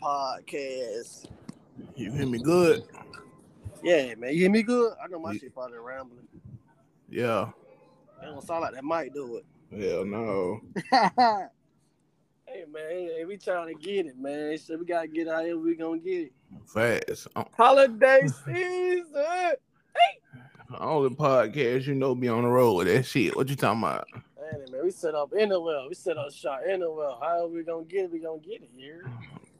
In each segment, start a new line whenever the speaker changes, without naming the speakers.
podcast.
you hear me good?
Yeah, man, you hear me good? I know my
Yeah.
shit probably rambling.
Yeah.
It don't sound like that might do it.
Hell no.
hey, man, hey, we trying to get it, man. So we gotta get out here. We gonna get it.
Fast. Uh,
Holiday season.
Only podcast you know be on the road with that shit. What you talking about?
Man, man, we set up anywhere. We set up shot anywhere. How we gonna get it? We gonna get it here.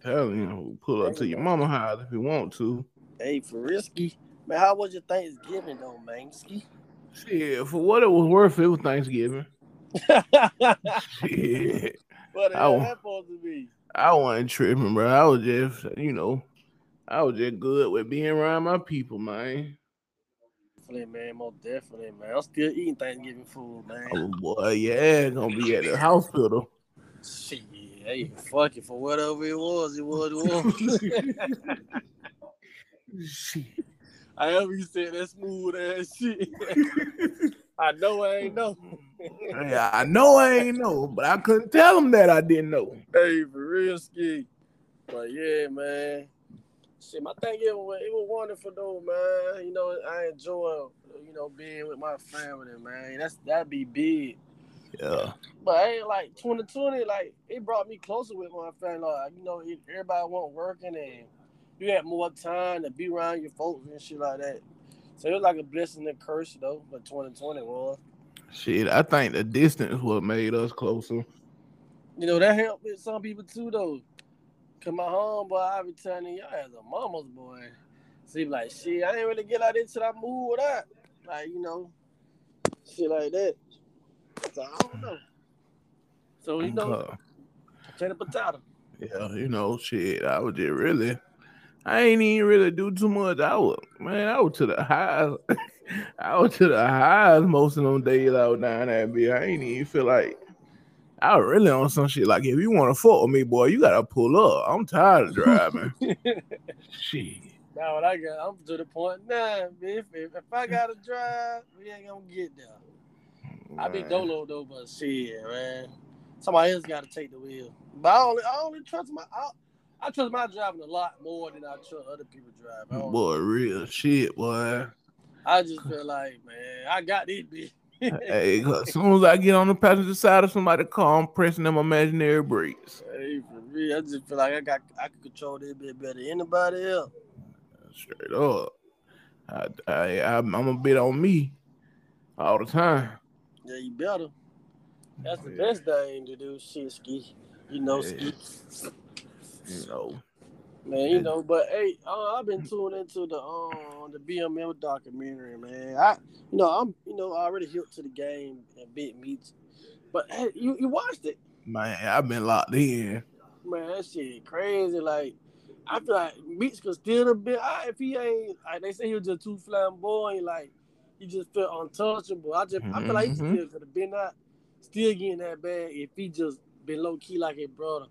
Telling you, know, pull up to your mama house if you want to.
Hey, for risky. Man, how was your Thanksgiving though, man? Ski?
Shit, for what it was worth, it was Thanksgiving.
what
Shit.
the
I
hell
wa-
that supposed to be?
I wasn't tripping, bro. I was just, you know, I was just good with being around my people, man.
Definitely, man. Most definitely, man. I'm still eating Thanksgiving food, oh, man.
Oh boy, yeah, gonna be at the hospital.
Shit, hey, fuck it for whatever it was. It was. It was.
Shit.
However you said that smooth ass shit. I know I ain't know.
Yeah, I know I ain't know, but I couldn't tell them that I didn't know.
Hey, for real ski. But yeah, man. Shit, my Thanksgiving was, it was wonderful though, man. You know, I enjoy you know being with my family, man. That's that'd be big.
Yeah.
But I ain't like 2020, like it brought me closer with my family. Like, you know, everybody wasn't working and you had more time to be around your folks and shit like that. So it was like a blessing and curse though, but 2020 was.
Shit, I think the distance what made us closer.
You know, that helped with some people too though. Cause my homeboy, I be telling y'all as a mama's boy. So like, shit, I ain't really get like this till I move with that. Like, you know, shit like that. So I don't know. So you know,
Uh,
potato potato.
yeah, you know, shit. I was just really, I ain't even really do too much. I was, man, I was to the highs. I was to the highs most of them days was down there. B. I ain't even feel like I was really on some shit. Like if you want to fuck with me, boy, you gotta pull up. I'm tired of driving. shit.
Now what I got, I'm to the point now. If, if if I gotta drive, we ain't gonna get there. I be
Man.
dolo though, but shit, man. Somebody else gotta take the wheel. But I only I only trust my I, I trust my driving a lot more than I trust other people driving.
Boy, real shit, boy.
I just feel like, man, I got this bitch.
Hey, 'cause as soon as I get on the passenger side of somebody's car, I'm pressing them imaginary brakes.
Hey, for real, I just feel like I got I can control this bit better than anybody else.
Straight up. I, I, I'm, I'm a bit on me all the time.
Yeah, you better. That's the
Yeah.
best thing to do, shit, ski. You know,
Yeah.
ski.
You know,
Man, you know, but hey, uh, I've been tuned into the um the BMF documentary, man. I, you know, I'm, you know, already hip to the game and Big Meech, but hey, you, you watched it,
man, I've been locked in.
man. That shit crazy. Like, I feel like Meech could still have been if he ain't. Like they say he was just too flamboyant. Like he just felt untouchable. I just, I feel like he
Mhm.
still could have been out, still getting that bad if he just been low key like his brother.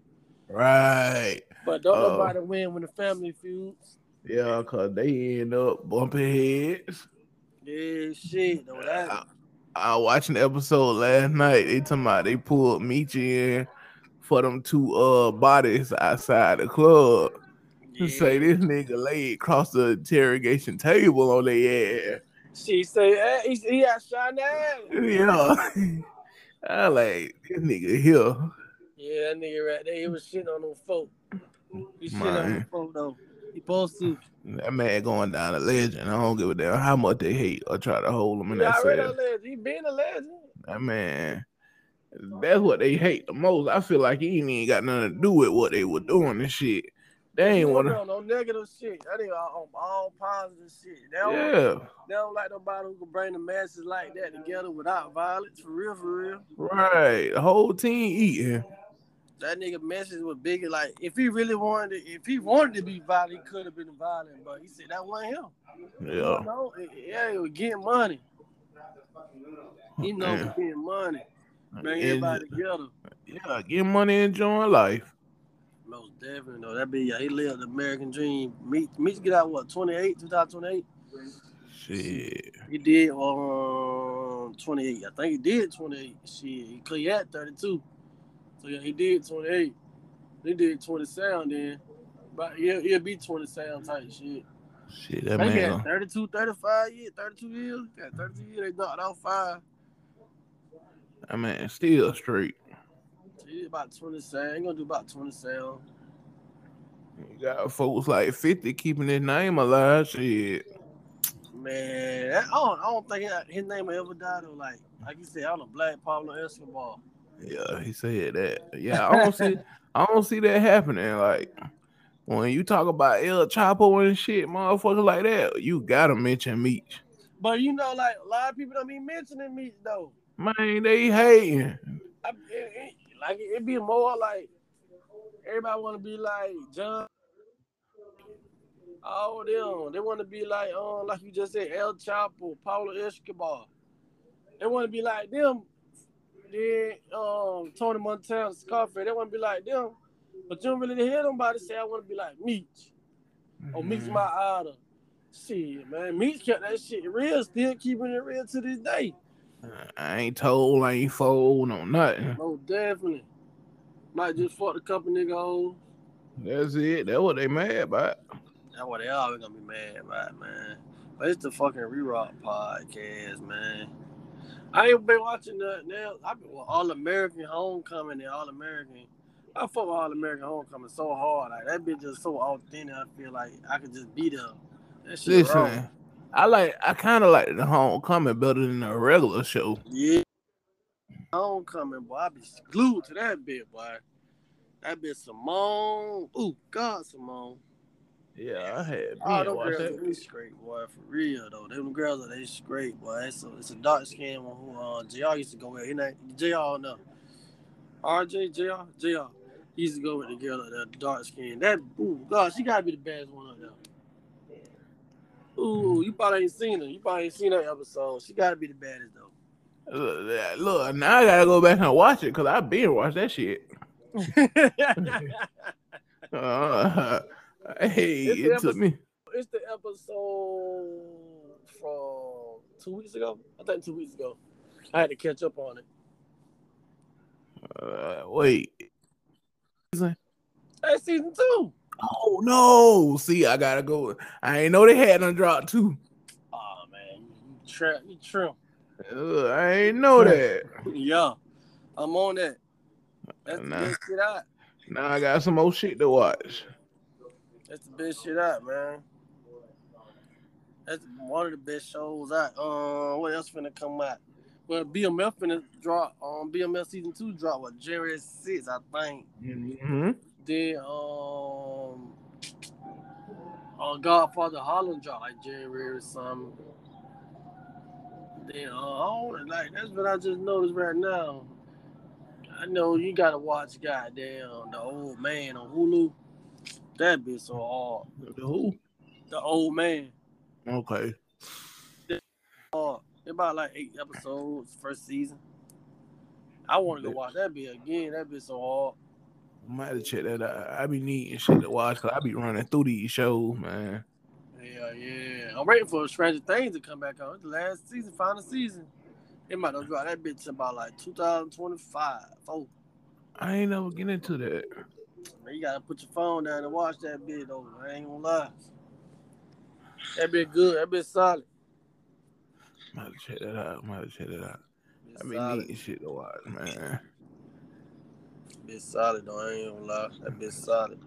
Right.
But don't
Oh.
nobody win when the family feuds.
Yeah, cause they end up bumping heads.
Yeah, shit. That.
I, I watching the episode last night. They talking about they pulled Michi in for them two uh bodies outside the club. To say this nigga laid across the interrogation table on their ass.
She say, hey, eh, he, he got shot now.
Yeah. I like this nigga here.
Yeah, that nigga right there, he was shitting on them folk. He shitting on them folk though. He supposed to.
That man going down a legend. I don't give a damn how much they hate or try to hold him in that
already a
cell.
He been a legend.
That man, that's what they hate the most. I feel like he ain't even got nothing to do with what they were doing and shit. They ain't wanna.
no, no negative shit. That nigga on all positive shit. They don't,
Yeah,
they don't like nobody who can bring the masses like that together without violence. For real, for real.
right. The whole team eating.
That nigga message was bigger. Like if he really wanted, to, if he wanted to be violent, he could have been violent. But he said that wasn't him.
Yeah.
No, yeah, he was getting money. He know
Yeah.
getting money. Bring everybody together.
yeah, get money, enjoying life.
Most definitely, though. That be yeah, he lived the American dream. Meech Meech get out what, 28, 2028?
Shit.
He did um um 28. I think he did 28. Shit, he, he had 32. So yeah, he did 28. He did 27 then. But he'll, he'll be 27 type shit.
Shit, that
They
man.
got 32, 35 years, 32 years. Got 32 years, they knocked out five.
That man still straight.
About 27. He gonna do about 27.
You got folks like 50 keeping his name alive. Shit.
Man, I don't, I don't think his name will ever die though. Like, like you said, I'm a black Pablo Escobar.
Yeah, he said that. Yeah, I don't see I don't see that happening. Like when you talk about El Chapo and shit, motherfucker like that, you gotta mention Meech.
But you know, like a lot of people don't be mentioning me though.
Man, they hating.
I, it, like it'd be more like everybody want to be like John. All them, they want to be like, um, like you just said, El Chapo, Pablo Escobar. They want to be like them. Then um, Tony Montana, Scarface, they want to be like them. But you don't really hear nobody say, I want to be like Meech. Or Meech
Mhm.
my idol. Shit, man. Meech kept that shit real, still keeping it real to this day.
I ain't told, I ain't fold, no nothing.
No, definitely. Might just fuck a couple nigga hoes.
That's it. That's what they mad about.
That's what they always gonna be mad about, man. But it's the fucking re-rock podcast, man. I ain't been watching that now. I've been with All American Homecoming and All American. I fuck with All American Homecoming so hard. Like that bitch just so authentic. I feel like I could just be there. That shit
Listen,
wrong.
I like I kind of like the homecoming better than the regular show.
Yeah. Homecoming, boy. I be glued to that bit, boy. That bitch Simone. Ooh, God, Simone.
Yeah, I had
Oh, them girls,
that.
they straight, boy, for real though. Them girls are they straight, boy. It's a, it's a dark skin one who uh JR used to go with. He name JR no. RJ JR JR. He used to go with the girl that dark skin. That ooh God, she gotta be the baddest one of them. Ooh, you probably ain't seen her. You probably ain't seen that episode. She gotta be the baddest though.
Look, look, now I gotta go back and watch it because I been watch that shit. Uh, hey,
It's
it took me.
it's the episode from two weeks ago. I think two weeks ago. I had to catch up on it.
Uh, wait.
That's season two.
Oh no! See, I gotta go. I ain't know they had done dropped too.
Oh man, you trim, you trim.
Uh, I ain't know that.
Yeah, I'm on that. That's the best shit out.
Now I got some more shit to watch.
That's the best shit out, man. That's one of the best shows out. Um, what else finna come out? Well, BMF finna drop. Um, BMF season two drop what January six, I think.
Mm-hmm.
Then um, uh, Godfather Holland drop like January or something. Then uh, like that's what I just noticed right now. I know you gotta watch goddamn the old man on Hulu. That bitch so hard.
The Who?
The old man.
Okay.
It about like eight episodes first season. I want to go watch that bit again. That bit so hard.
Might have to check that out. I be needing shit to watch because I be running through these shows, man.
Yeah, yeah. I'm waiting for Stranger Things to come back on. It's the last season, final season. It might have dropped that bitch about like 2025. Oh,
I ain't never get into that.
man, you gotta put your phone down and watch that bitch though. I ain't gonna lie. That bit good. That bit solid.
Might check that out. Might check that out. I be
solid.
needing shit to watch, man.
Bit solid though. I ain't gonna lie. That bit solid.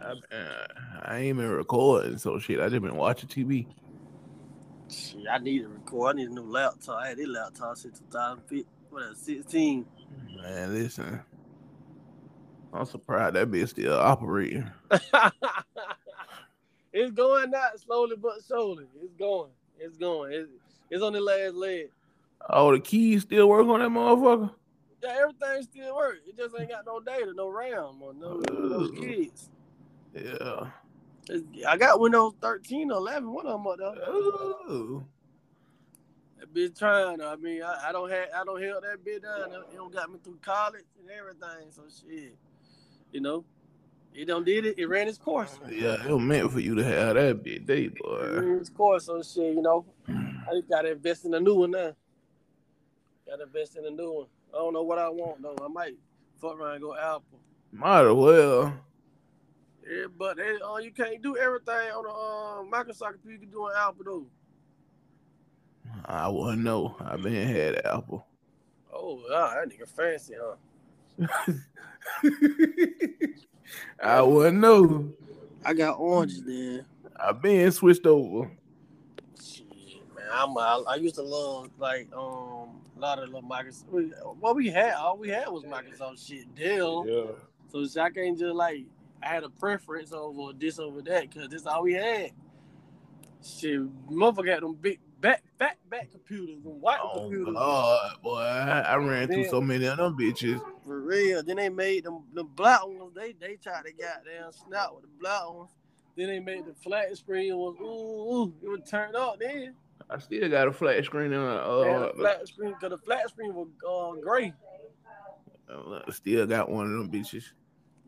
I, uh, I ain't been recording, so shit. I just been watching TV.
Shit, I need to record. I need a new laptop. I had this laptop since 2015. What is 16?
Man, listen. I'm surprised that bitch still operating.
it's going out slowly but surely. It's going. It's going. It's, it's on the last leg.
Oh, the keys still work on that motherfucker?
Yeah, everything still works. It just ain't got no data, no RAM, or no, no kids.
Yeah.
I got Windows 13 or 11. One of them up there.
Ooh.
That bitch trying. I mean, I, I don't have I don't help that bitch down. It don't got me through college and everything. So shit, you know, it don't did it. It ran its course.
Yeah, it was meant for you to have that big day,
It
boy.
ran its course. So shit, you know, I just gotta invest in a new one now. Got to invest in a new one. I don't know what I want though. I might fuck around and go Apple.
Might as well.
Yeah, but they, uh, you can't do everything on the uh, Microsoft computer. You can do on Apple though.
I wouldn't know. I've been had Apple.
Oh, wow, that nigga fancy, huh?
I wouldn't know.
I got oranges then.
I've been switched over.
I'm I, I used to love like um a lot of little Microsoft. we- What we had, all we had was Microsoft shit. Dell.
Yeah.
So I can't just like I had a preference over this over that because this all we had. Shit, motherfucker had them big back fat back computers, them white
Oh
computers
boy, I, I ran through so many of them bitches.
for real. Then they made them the black ones. They they tried to goddamn snap with the black ones. Then they made the flat screen was ooh, ooh it would turn up then.
I still got a flat screen on. Uh,
a flat screen because the flat screen was uh, gray.
uh, still got one of them bitches.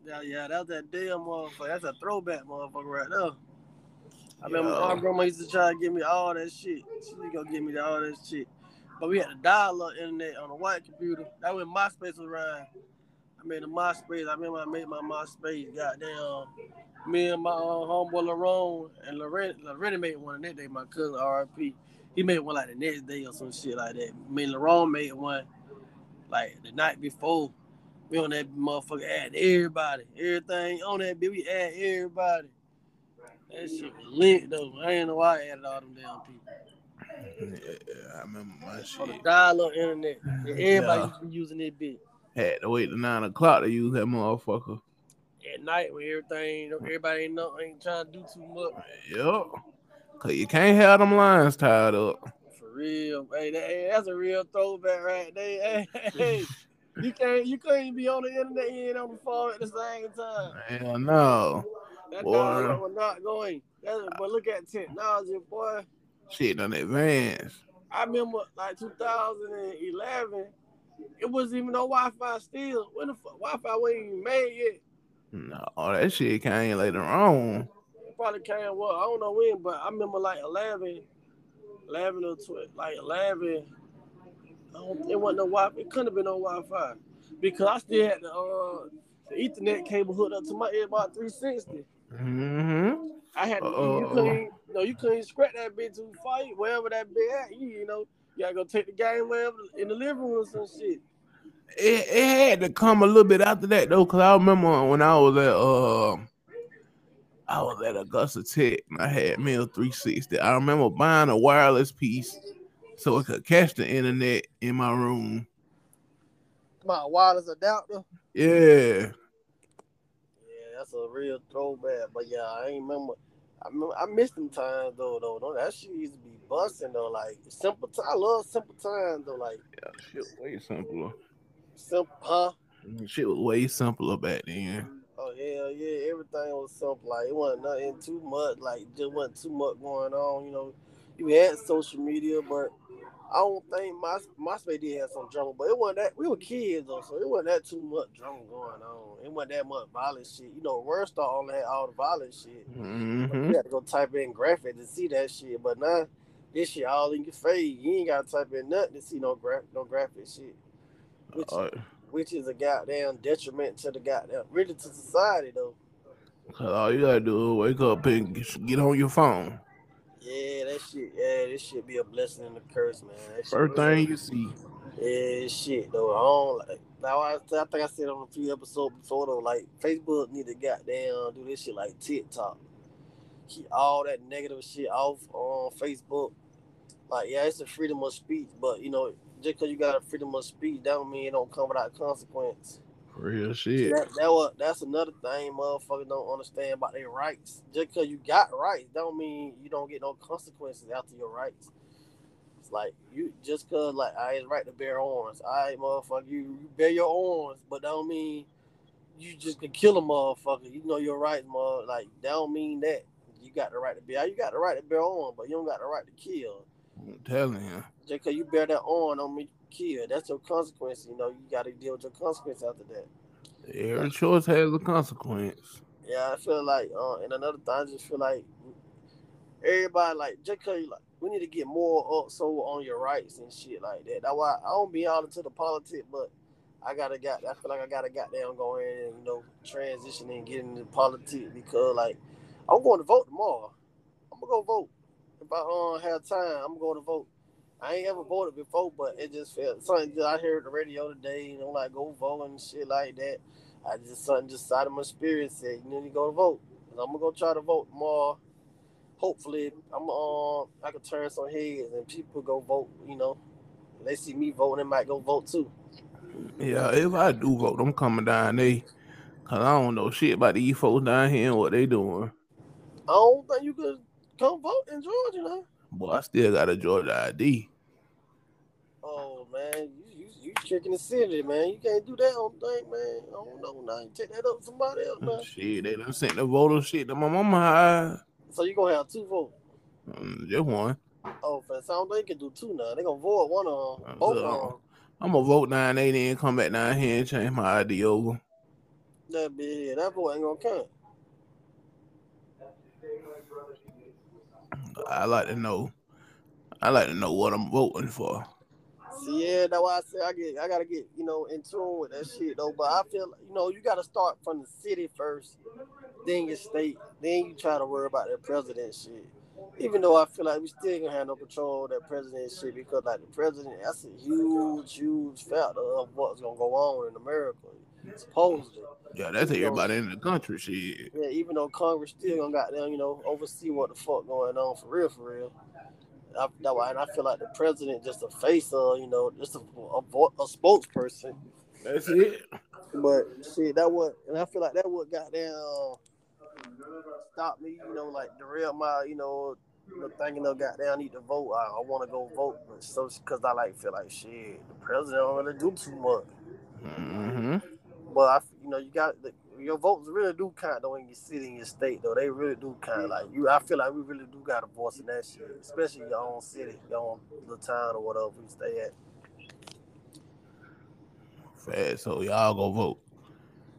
Yeah, yeah, that's that damn motherfucker. That's a throwback motherfucker right there. I remember
Yeah.
my grandma used to try to give me all that shit. She was gonna give me all that shit. But we had a dial-up internet on a white computer. That when MySpace was around. I made a MySpace. I remember I made my MySpace. Goddamn, me and my uh, homeboy Larone and Loretta, Loretta made one the next day. My cousin RP, he made one like the next day or some shit like that. Me and Larone made one like the night before. We on that motherfucker add everybody, everything on that bitch. We add everybody. That shit was lit though. I ain't know why I added all them damn people.
Yeah, I remember my shit.
On the dial-up internet, everybody
Yeah.
using that bitch
Had to wait to nine o'clock to use that motherfucker.
at night when everything, everybody ain't know, ain't trying to do too much.
Yep. Cause you can't have them lines tied up.
For real, hey, that, hey, that's a real throwback right there. Hey, hey, you can't, you couldn't be on the internet and on the phone at the same time.
Hell no.
That
Boy.
was not going. That's, but look at technology, boy.
Shit done advanced.
I remember like 2011, it wasn't even no Wi-Fi still. When the fuck Wi-Fi wasn't even made yet.
No, that shit came later on.
It probably came well, I don't know when, but I remember like 11, 11 or 12, like 11. I don't, it wasn't no Wi-Fi. It couldn't have been no Wi-Fi because I still had the uh the Ethernet cable hooked up to my Xbox 360.
Mm-hmm.
I had to, you couldn't no you couldn't scratch that bitch to fight wherever that bitch at. You, you know you gotta go take the game wherever in the living room or some shit.
It, it had to come a little bit after that though, cause I remember when I was at uh, I was at Augusta Tech and I had Mill 360. I remember buying a wireless piece so it could catch the internet in my room.
My wireless adapter.
Yeah,
Yeah, that's a real throwback. But yeah, I ain't remember. I I missed them times though. Though Though that shit used to be busting though. Like simple. T- I love simple times though. Like
yeah, shit was way simpler.
simple, huh?
Shit was way simpler back then.
Oh yeah, yeah. Everything was simple. Like it wasn't nothing too much. Like just wasn't too much going on. You know, you had social media, but I don't think my MySpace did have some drama. But it wasn't that. We were kids though, so it wasn't that too much drama going on. It wasn't that much violent shit. You know, WorldStar only had all the violent shit.
hmm
You had to go type in graphic to see that shit. But now this shit all in your face. You ain't gotta type in nothing to see no gra- no graphic shit. Which
Uh,
which is a goddamn detriment to the goddamn really to society though.
All you gotta do is wake up and get on your phone.
Yeah, that shit. Yeah, this shit be a blessing and a curse, man. That
First thing you see.
Yeah, shit though. I don't like. Now I, I think I said on a few episodes before though, like Facebook need to goddamn do this shit like TikTok. Keep all that negative shit off on Facebook. Like, yeah, it's a freedom of speech, but you know, just because you got a freedom of speech, that don't mean it don't come without consequence.
Real shit.
That, that what that's another thing motherfuckers don't understand about their rights. Just because you got rights, don't mean you don't get no consequences after your rights. It's like you just cause like I ain't right to bear arms. I motherfucker, you, you bear your arms, but that don't mean you just can kill a motherfucker. You know your rights, mother. Like that don't mean that you got the right to bear. You got the right to bear arms, but you don't got the right to kill.
I'm telling you.
Just cause you bear that arm don't mean you kill. That's your consequence. You know you got to deal with your consequence after that.
Every choice has a consequence.
Yeah, I feel like, uh, and another thing, I just feel like everybody like just cause you like we need to get more up so on your rights and shit like that. That's why I don't be all into the politics, but I gotta got I feel like I gotta got down go in and you know transition and get into politics because like I'm going to vote tomorrow. I'm gonna go vote. If I uh, have time, I'm going to vote. I ain't ever voted before, but it just felt something that I heard the radio today, you know, like go vote and shit like that. I just something just side of my spirit said you need to go to vote. And I'm gonna go try to vote tomorrow. Hopefully, I'm uh I can turn some heads and people go vote. You know, they see me voting, they might go vote too.
Yeah, if I do vote, I'm coming down there. Cause I don't know shit about these folks down here and what they doing.
I don't think you could come vote in Georgia.
Boy, I still got a Georgia
ID. Oh man, you you, you tricking the city, man. You can't do that on thing, man. I don't know now. You take that up to somebody else, man.
Shit, they done sent the voter shit to my mama high.
So you gonna have two votes?
Um, just one.
Oh, for sound they can do two now. They gonna vote one on uh, both on.
I'm gonna vote nine eighty and come back down here and change my ID over.
That be it. That boy ain't gonna count.
I like to know. I like to know what I'm voting for.
Yeah, that's why I say I get. I gotta get you know in tune with that shit though. But I feel you know you gotta start from the city first, then your state, then you try to worry about the president shit. Even though I feel like we still gonna have no control of that president shit because like the president, that's a huge, huge factor of what's gonna go on in America. Supposedly.
Yeah, that's even everybody though, in the country shit.
Yeah, even though Congress still gonna got them, you know, oversee what the fuck going on for real, for real. I, that why, and I feel like the president just a face of, you know, just a, a, a spokesperson.
That's it.
But shit, that what, and I feel like that what got down stop me, you know, like derail my, you know, the thinking of goddamn I need to vote. I, I want to go vote, but so because I like feel like shit, the president don't really do too much.
Mm-hmm.
But I, you know, you got the, your votes really do count though in your city, in your state though. They really do count. Like you, I feel like we really do got a voice in that shit, especially your own city, your own little town or whatever we stay at.
Fast, so y'all go vote.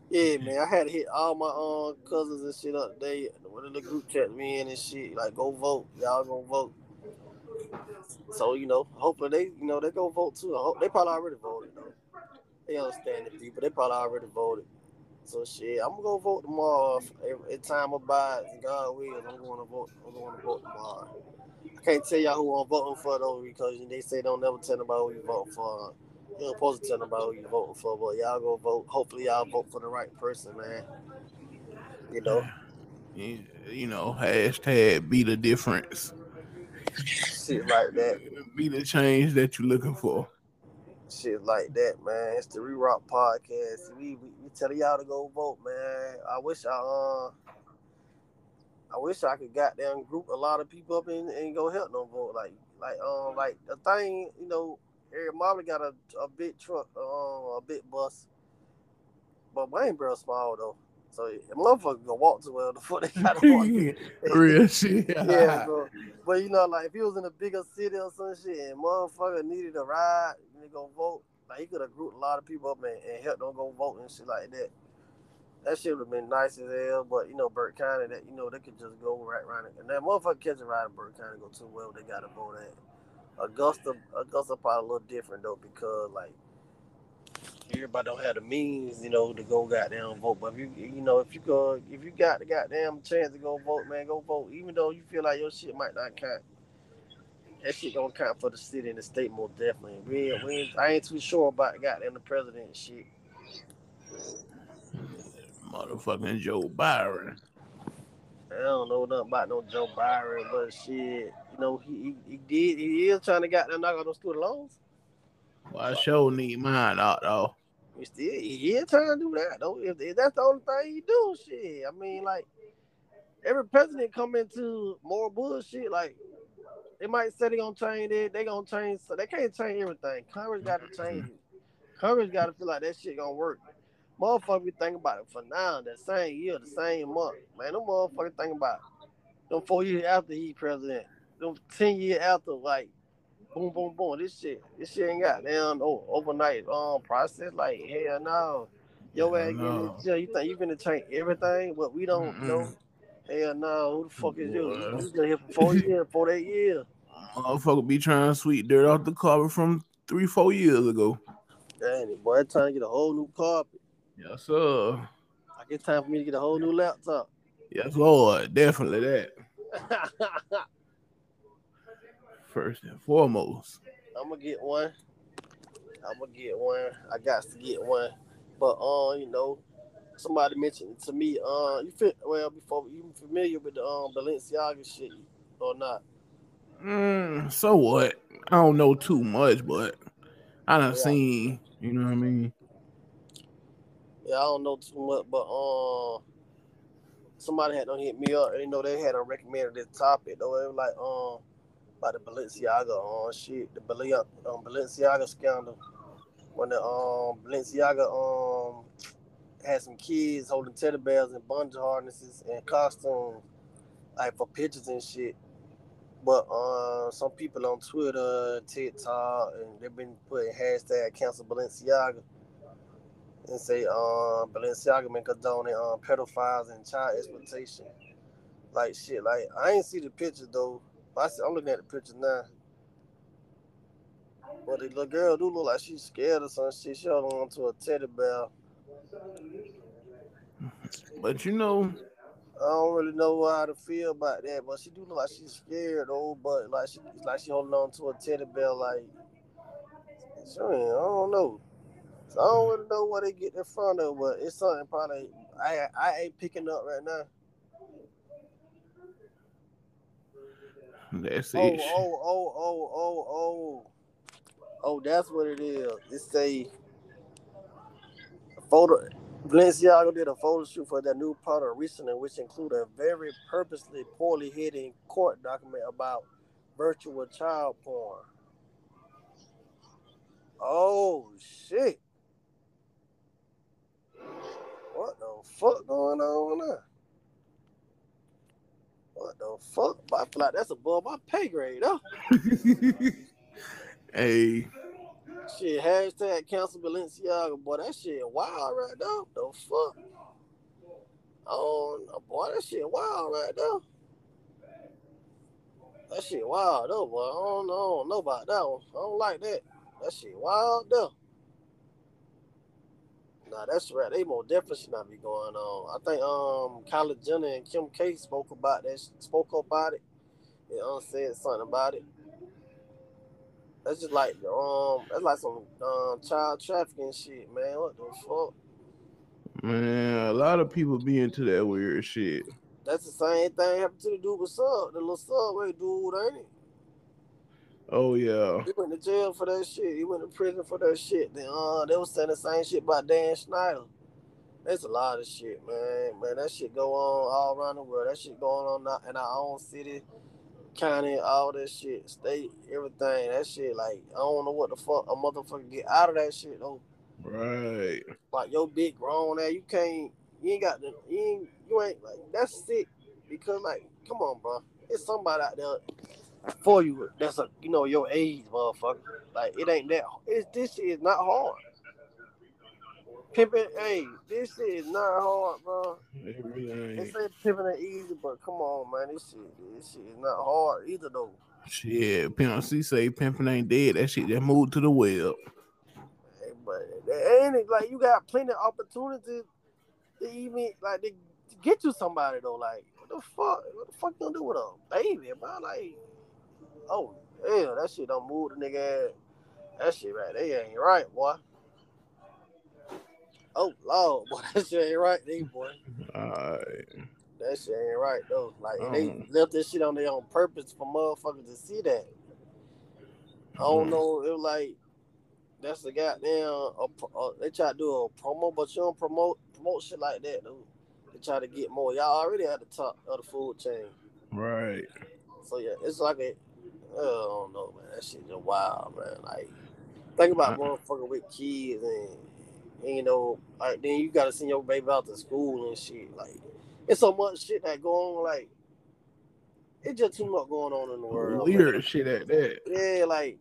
Yeah, man, I had to hit all my um cousins and shit up. One of the group chat me in and shit, like go vote. Y'all gonna vote. So you know, hopefully they, you know, they go vote too. I hope they probably already voted though. They understand the people. They probably already voted. So shit, I'm gonna go vote tomorrow. If, time abides, God wills, I'm going to vote. I'm going to vote tomorrow. I can't tell y'all who I'm voting for though because they say don't never tell about who you vote for. You're supposed to tell them about who you're voting for, but y'all go vote. Hopefully, y'all vote for the right person, man. You know.
You, you know, hashtag be the difference.
Shit like that.
Be the change that you're looking for.
Shit like that, man. It's the Re-Rock podcast. We, we we tell y'all to go vote, man. I wish I uh I wish I could goddamn group a lot of people up and, and go help them vote. Like like um like the thing, you know, Eric Marley got a, a big truck, uh, a big bus. But Waynesboro small though. So a motherfucker can walk to where the fuck they gotta walk.
Real shit.
yeah, bro. But you know, like if he was in a bigger city or some shit and motherfucker needed a ride and they go vote, like he could have grouped a lot of people up and, and helped them go vote and shit like that. That shit would have been nice as hell, but you know, Burke County, that you know, they could just go right around it. And that motherfucker catch a ride in Burke County go too well, they gotta vote at. Augusta, Augusta probably a little different though because like everybody don't have the means, you know, to go goddamn vote. But if you, you know, if you go, if you got the goddamn chance to go vote, man, go vote. Even though you feel like your shit might not count, that shit gonna count for the city and the state most definitely. We, we I ain't too sure about goddamn the president shit.
Motherfucking Joe Biden.
I don't know nothing about no Joe Biden, but shit, you know, he, he, he did he is trying to get them knock out those student loans.
Well, I sure need mine out though.
He still he trying to do that though. If, if that's the only thing he do, shit. I mean, like every president come into more bullshit. Like they might say they gonna change it, they gonna change. So they can't change everything. Congress got to mm-hmm. change it. Congress got to feel like that shit gonna work. Motherfucker be thinking about it for now, that same year, the same month. Man, them motherfuckers thinking about it. them four years after he president them ten years after, like boom, boom, boom. This shit, this shit ain't got down no overnight um process. Like hell no, yo ass no. You think you gonna change everything? But we don't mm know. Hell no, who the fuck is you? You been here for four years, four eight years.
Motherfucker be trying to sweep dirt off the carpet from three, four years ago.
Dang it, boy, it's time to get a whole new carpet.
Yes, sir.
I guess time for me to get a whole new laptop.
Yes, Lord. Definitely that. First and foremost.
I'm gonna get one. I'm gonna get one. I got to get one. But uh, you know, somebody mentioned to me, uh, you fit well before you familiar with the um Balenciaga shit or not?
Mm, so what? I don't know too much, but I done
Yeah.
seen, you know what I mean?
Yeah, I don't know too much, but um, somebody had done hit me up. You know, they had a recommended this topic though. It was like um about the Balenciaga on shit, the Balenciaga, um, Balenciaga scandal when the um Balenciaga um had some kids holding teddy bears and bungee harnesses and costumes like for pictures and shit. But uh, some people on Twitter, TikTok, and they've been putting hashtag cancel Balenciaga and say um Balenciaga been condoning um pedophiles and child exploitation. Like shit, like I ain't see the picture though. I see, I'm looking at the picture now. But the little girl do look like she's scared or some shit. She holding on to a teddy bear.
But you know,
I don't really know how to feel about that, but she do look like she's scared though. But like she, it's like she holding on to a teddy bear, like. I don't know. So I don't really know where they get that from though, but it's something probably I I ain't picking up right now.
That's
Oh,
it.
oh, oh, oh, oh, oh. Oh, that's what it is. It's a photo. Balenciaga did a photo shoot for their new product recently, which included a very purposely poorly hidden court document about virtual child porn. Oh shit! What the fuck going on now? What the fuck? I feel like that's above my pay grade, though.
hey,
Shit, hashtag cancel Balenciaga, boy. That shit wild right now. The fuck? Oh, no, boy, that shit wild right now. That shit wild though, boy. I don't, know, I don't know about that one. I don't like that. That shit wild though. Nah, that's right. They more definitely should not be going on. I think um Kylie Jenner and Kim K spoke about that. Spoke about it. They um, said something about it. That's just like um, that's like some um child trafficking shit, man. What the fuck?
man, a lot of people be into that weird shit.
That's the same thing happened to the dude with sub, the little subway dude, ain't it?
Oh yeah,
He went to jail for that shit. He went to prison for that shit. Then uh, they was saying the same shit about Dan Schneider. There's a lot of shit, man. Man, that shit go on all around the world. That shit going on in our own city, county, all that shit, state, everything. That shit, like, I don't know what the fuck a motherfucker get out of that shit though.
right.
Like your big grown ass, you can't, you ain't got the, you ain't, you ain't like that's sick. Because like, come on, bro, it's somebody out there for you that's a, you know, your age, motherfucker. Like it ain't that. It's this shit is not hard. Pimping, hey, this shit is not hard, bro.
It really
They
ain't.
say pimping is easy, but come on, man, this shit, this shit is not hard either though.
Shit, Pimp C say pimping ain't dead. That shit just moved to the web.
Hey, But ain't it like you got plenty of opportunities to even like to, to get you somebody though. Like what the fuck? What the fuck you gonna do with a baby, bro? Like, oh hell, that shit don't move the nigga. ass. That shit right, they ain't right, boy. Oh lord, boy, that shit ain't right, they boy.
Alright.
That shit ain't right though. Like
Mm.
they left this shit on their own purpose for motherfuckers to see that. I don't
Mm.
know. It was like that's the goddamn. Uh, uh, they try to do a promo, but you don't promote promote shit like that, dude. They try to get more. Y'all already at the top of the food chain,
Right.
so yeah, it's like a. I don't know, man. That shit just wild, man. Like think about
Uh-uh.
motherfucker with kids and, and you know, like then you gotta send your baby out to school and shit. Like it's so much shit that go on. Like it's just too much going on in the world. man.
Weird shit at that.
Yeah, like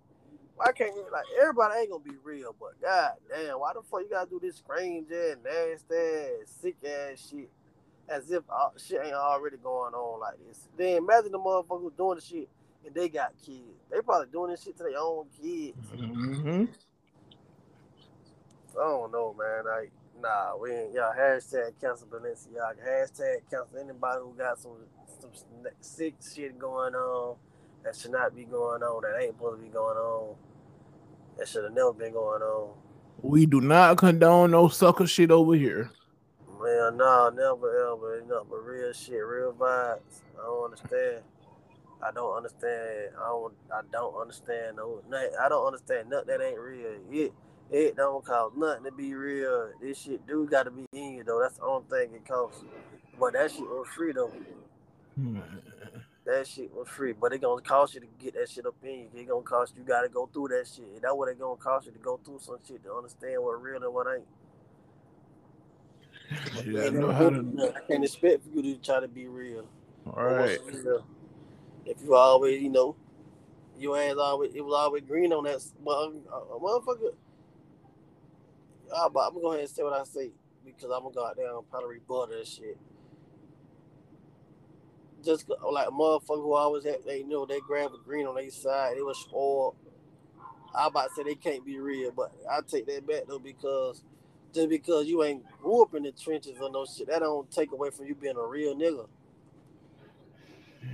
why can't like everybody ain't gonna be real, but god damn, why the fuck you gotta do this strange ass, nasty ass, sick ass shit as if uh, shit ain't already going on like this. Then imagine the motherfucker doing the shit and they got kids. They probably doing this shit to their own kids.
Mm-hmm.
I don't know, man. Like, nah, we ain't. Y'all hashtag cancel Balenciaga. Hashtag cancel anybody who got some some sick shit going on that should not be going on. That ain't supposed to be going on. That should have never been going on.
We do not condone no sucker shit over here.
Man, nah, never ever. Nothing but real shit, real vibes. I don't understand. I don't understand. I don't. I don't understand. No, I don't understand nothing that ain't real. It it don't cost nothing to be real. This shit do got to be in you though. That's the only thing it costs. But that shit was free though.
Hmm.
That shit was free, but it gonna cost you to get that shit up in you. It gonna cost you gotta go through that shit. That what it gonna cost you to go through some shit to understand what real and what ain't.
You gotta know how to.
I can't expect for you to try to be real.
All right.
If you always, you know, your ass always, it was always green on that uh, motherfucker. Ah, I'm gonna go ahead and say what I say because I'm gonna go out there and shit. Just like a motherfucker who always had, they know they grab a green on their side, it was spoiled. I about to say they can't be real, but I take that back though because just because you ain't grew up in the trenches or no shit, that don't take away from you being a real nigga.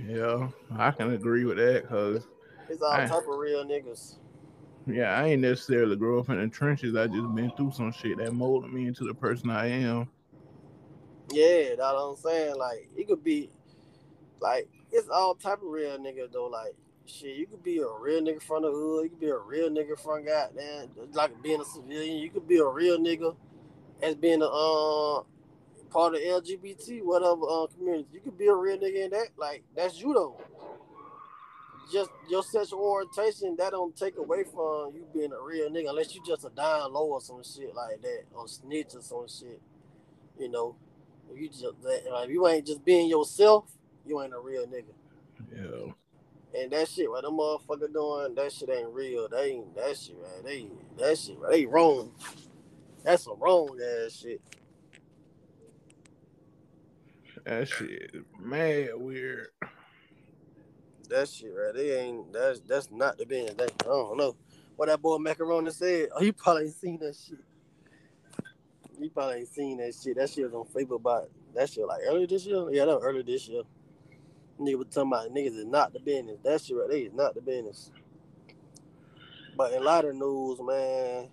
Yeah, I can agree with that because
it's all I, type of real niggas.
Yeah, I ain't necessarily grow up in the trenches. I just been through some shit that molded me into the person I am.
Yeah, that's what I'm saying. Like it could be like it's all type of real nigga though. Like shit, you could be a real nigga from the hood. You could be a real nigga from goddamn like being a civilian. You could be a real nigga as being a uh, part of LGBT whatever uh, community. You could be a real nigga in that. Like that's you though. Just your sexual orientation that don't take away from you being a real nigga unless you just a down low or some shit like that or snitch or some shit. You know, you just that, like you ain't just being yourself you ain't a real nigga.
Yeah.
And that shit, what them motherfucker doing, that shit ain't real. They ain't that shit, man. They that shit, man, they wrong. That's some wrong ass shit.
That shit, mad weird.
That shit, right? They ain't. That's that's not the business. That, I don't know what that boy Macaroni said. Oh, he probably ain't seen that shit. He probably ain't seen that shit. That shit was on Facebook about that shit like earlier this year. Yeah, that was earlier this year. Nigga was talking about niggas is not the business. That shit right there is not the business. But in a lot of news, man,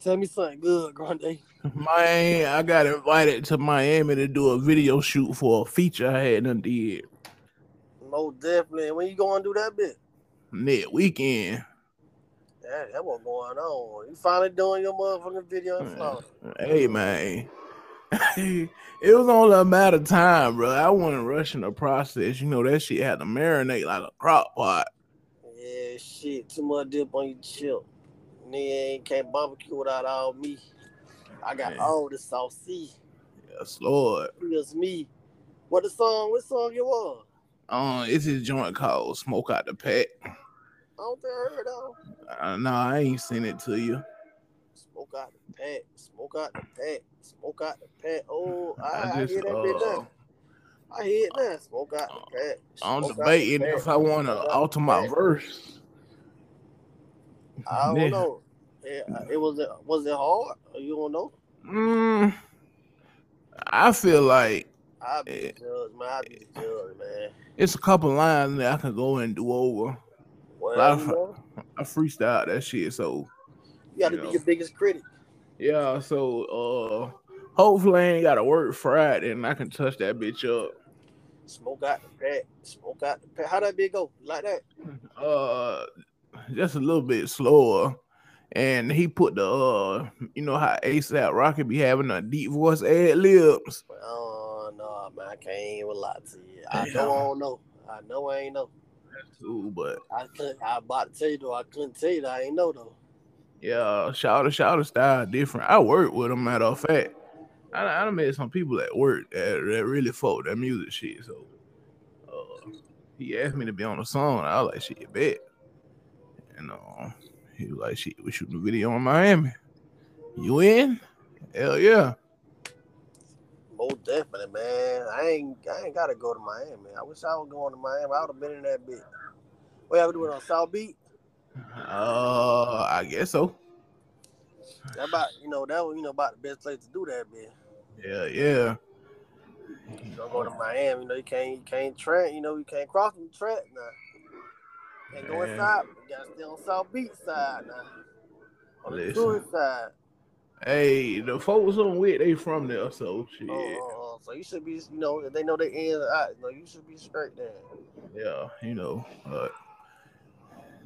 tell me something good, Grande. Mm-hmm.
Man, I got invited to Miami to do a video shoot for a feature I had done did.
Most definitely. When you going to do that bit?
Next weekend.
Yeah, that what going on. You finally doing your motherfucking video in Florida.
Hey man. it was only a matter of time, bro. I wasn't rushing the process. You know, that shit had to marinate like a crock pot.
Yeah, shit. Too much dip on your chip. Nigga ain't can't barbecue without all me. I got Man. all the sauce.
Yes, Lord.
It's me. What the song? What song it was?
Um, it's his joint called "Smoke Out the Pack."
I don't think I heard that.
Uh, no, I ain't seen it to you.
Smoke out the pack. Smoke out the pack. Smoke out the pack. Oh, I, I, just, I hear that uh, bit now. I hear it now. Smoke out the pack.
I'm debating if I want to alter my verse.
I don't know. It, it was it was it hard? You don't know?
Mm, I feel like
I'll be the judge, man. I'll be the judge, man.
It's a couple lines that I can go and do over. Well, I, I freestyle that shit, so
you got to be know. your biggest critic.
Yeah, so uh hopefully I ain't gotta work Friday and I can touch that bitch up.
Smoke out the pack. Smoke out the pack. How that bitch go? Like that?
Uh just a little bit slower. And he put the uh you know how ASAP Rocky be having a deep voice ad libs.
Oh no, man, I can't even lie to you. I know I don't know. I know I ain't know.
That's cool, but
I couldn't I about to tell you though, I couldn't tell you that I ain't know though.
Yeah, shout out, shout style different. I work with him, matter of fact. I, I met some people at work that, that really fuck that music shit. So uh, he asked me to be on the song. I was like, shit, bet. And uh, he was like, shit, we shooting a video in Miami. You in? Hell yeah.
Most definitely, man. I ain't I ain't gotta go to Miami. I wish I was going to Miami. I would have been in that bit. What y'all doing on South Beach?
Uh, I guess so.
That about you know that was you know about the best place to do that, man.
Yeah, yeah.
You don't go to Miami, you know you can't you can't track, you know you can't cross the track now. Can't go inside. You gotta stay on South Beach side now. On the tourist side.
Hey, the folks on with they from there, so shit.
Oh, oh, oh. So you should be, you know, they know they in uh, and out, you know, you should be straight there.
Yeah, you know, but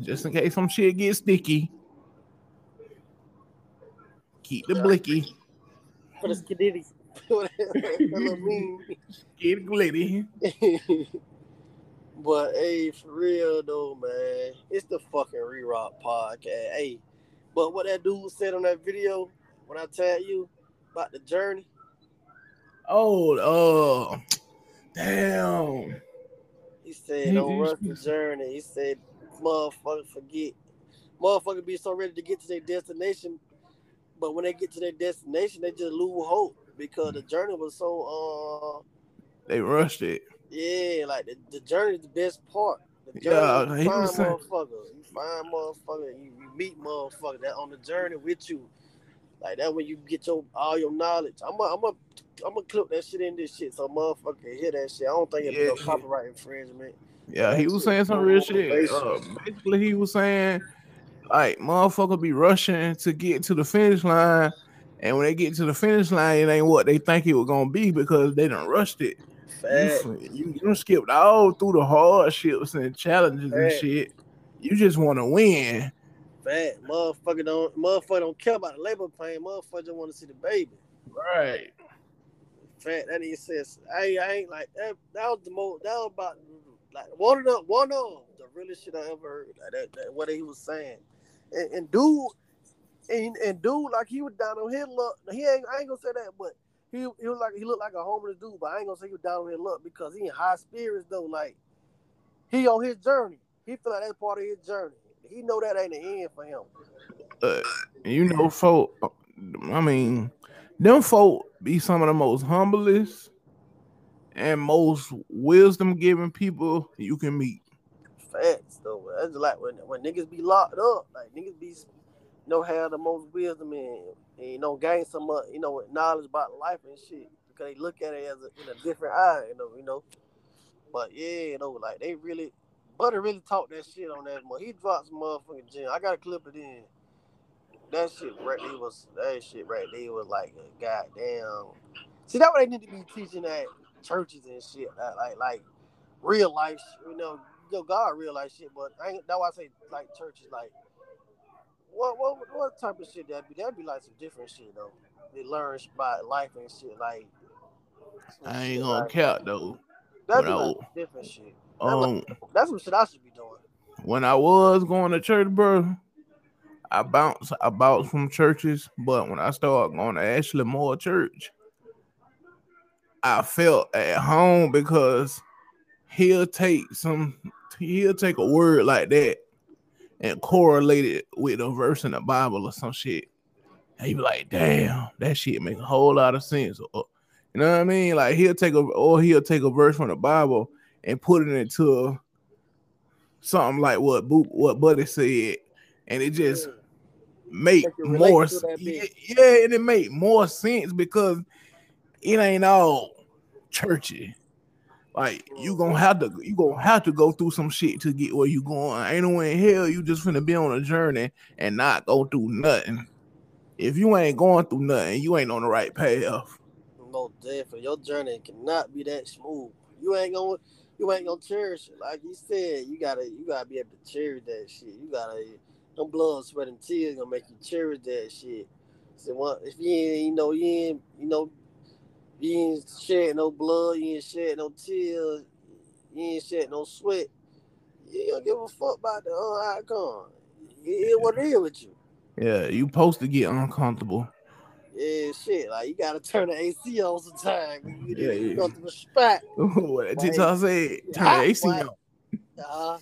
just in case some shit gets sticky, keep the
Yeah.
blicky,
For the skididdy. that little meme.
get glitty.
but hey, for real though, man, it's the fucking Re Rock podcast. Hey, but what that dude said on that video when I tell you about the journey,
Oh, oh, damn.
he said don't rush the journey. He said, motherfucker, forget. Motherfucker be so ready to get to their destination, but when they get to their destination, they just lose hope because the journey was so uh
They rushed it.
Yeah, like the, the journey is the best part. The
Yeah,
journey,
he
you find
was saying-
motherfucker. You find motherfucker. You, you meet motherfucker that on the journey with you. Like that when you get your all your knowledge. I'm a, I'm a, I'm gonna clip that shit in this shit so motherfucker can hear that shit. I don't think it's
Yeah,
no
yeah.
copyright infringement.
Yeah, he was saying some real shit. Uh, basically, he was saying, like, motherfucker be rushing to get to the finish line, and when they get to the finish line, it ain't what they think it was gonna be because they done rushed it.
Fact.
You, you, you skipped all through the hardships and challenges and shit. You just want to win.
Fact. Motherfucker don't motherfucker don't care about the labor pain. Motherfucker just want to see the baby.
Right.
Fact that he says, I, I ain't like that. That was the most. That was about like one of the one of the realest shit I ever heard. Like that, that what he was saying, and, and dude, and, and dude, like he was down on his luck. He ain't. I ain't gonna say that, but he he was like he looked like a homeless dude. But I ain't gonna say he was down on his luck because he in high spirits though. Like he on his journey. He feel like that's part of his journey. He know that ain't the end for him.
Uh, you know, folk. I mean, them folk be some of the most humblest and most wisdom giving people you can meet.
Facts though. That's like when when niggas be locked up, like niggas be know have the most wisdom and, and you know gain some much you know knowledge about life and shit because they look at it as a, in a different eye, you know, you know. But yeah, you know, like they really, Butter really talked that shit on that. He dropped some motherfucking gem. I gotta clip it in. That shit right there was that shit right there was like a goddamn. See, that what they need to be teaching at churches and shit. Like like, like real life, you know, you God real life shit. But I ain't, that's why I say like churches, like what what what type of shit that be? That'd be like some different shit though. They learn about life and shit. Like
I ain't gonna
like-
cap though.
That'd be
I-
like different shit.
Um,
That's some shit I should be doing.
when I was going to church, bro, I bounced, I bounced from churches, but when I started going to Ashley Moore Church, I felt at home because he'll take some, he'll take a word like that and correlate it with a verse in the Bible or some shit. And you be like, damn, that shit make a whole lot of sense. Or, you know what I mean? Like he'll take a, or he'll take a verse from the Bible and put it into something like what what Buddy said, and it just make
Make you relate
more yeah, yeah, and it make more sense because it ain't all churchy. Like you gonna have to you gonna have to go through some shit to get where you going. Ain't no way in hell you just finna be on a journey and not go through nothing. If you ain't going through nothing, you ain't on the right path.
No different. Your journey cannot be that smooth. You ain't gonna you ain't gonna cherish it. Like you said, you gotta you gotta be able to cherish that shit. You gotta them blood, sweat, and tears gonna make you cherish that shit. So if you ain't you know you ain't you know you ain't shed no blood, you ain't shed no tears, you ain't shed no sweat, you gonna give a fuck about the uh, outcome. It is what it is with you.
Yeah, you supposed to get uncomfortable.
Yeah, shit. Like you gotta turn the AC on sometime. You
Yeah, yeah.
to go through the spot.
what that. TikTok said, turn
Hot,
the AC on.
Uh,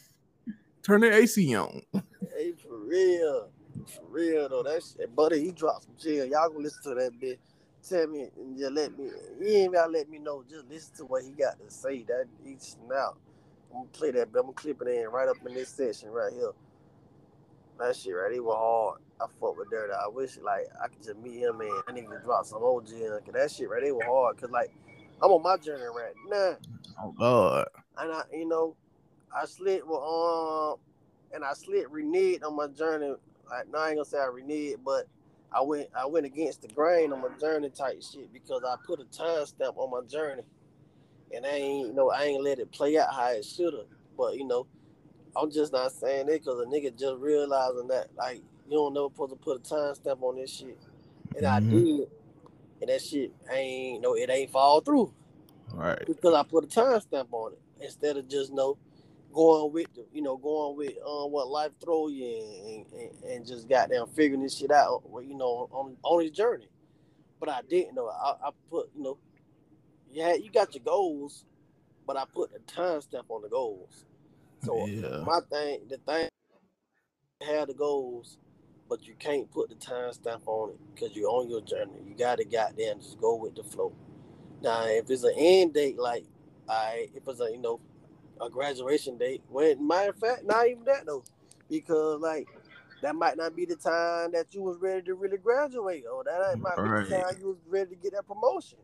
Turn the AC on.
hey, for real. For real though. That shit, buddy, he dropped some chill. Y'all gonna listen to that bit. Tell me and just let me. You ain't gotta let me know. Just listen to what he got to say. That he now, I'm gonna play that, but I'm gonna clip it in right up in this section right here. That shit right, it was hard. I fuck with Dirty. I wish like I could just meet him and I need to drop some OG. Cause that shit right, it was hard. Cause like I'm on my journey right now.
Oh God.
And I, you know, I slid with um, and I slid reneged on my journey. Like, no, I ain't gonna say I reneged, but I went, I went against the grain on my journey type shit because I put a timestamp on my journey, and I ain't, you know, I ain't let it play out how it should have. But you know, I'm just not saying it because a nigga just realizing that like you don't never supposed to put a timestamp on this shit, and mm-hmm. I did, and that shit ain't no, it ain't fall through.
Right.
Because I put a timestamp on it instead of just you know going with the, you know going with um, what life throw you and, and, and just got down figuring this shit out you know on on his journey. But I didn't know. I, I put you know yeah you got your goals, but I put a timestamp on the goals. So yeah. my thing the thing had the goals, but you can't put the timestamp on it because you're on your journey. You gotta goddamn just go with the flow. Now, if it's an end date, like I, if it's a you know a graduation date, when matter of fact, not even that though, because like that might not be the time that you was ready to really graduate, or that might right. be the time you was ready to get that promotion.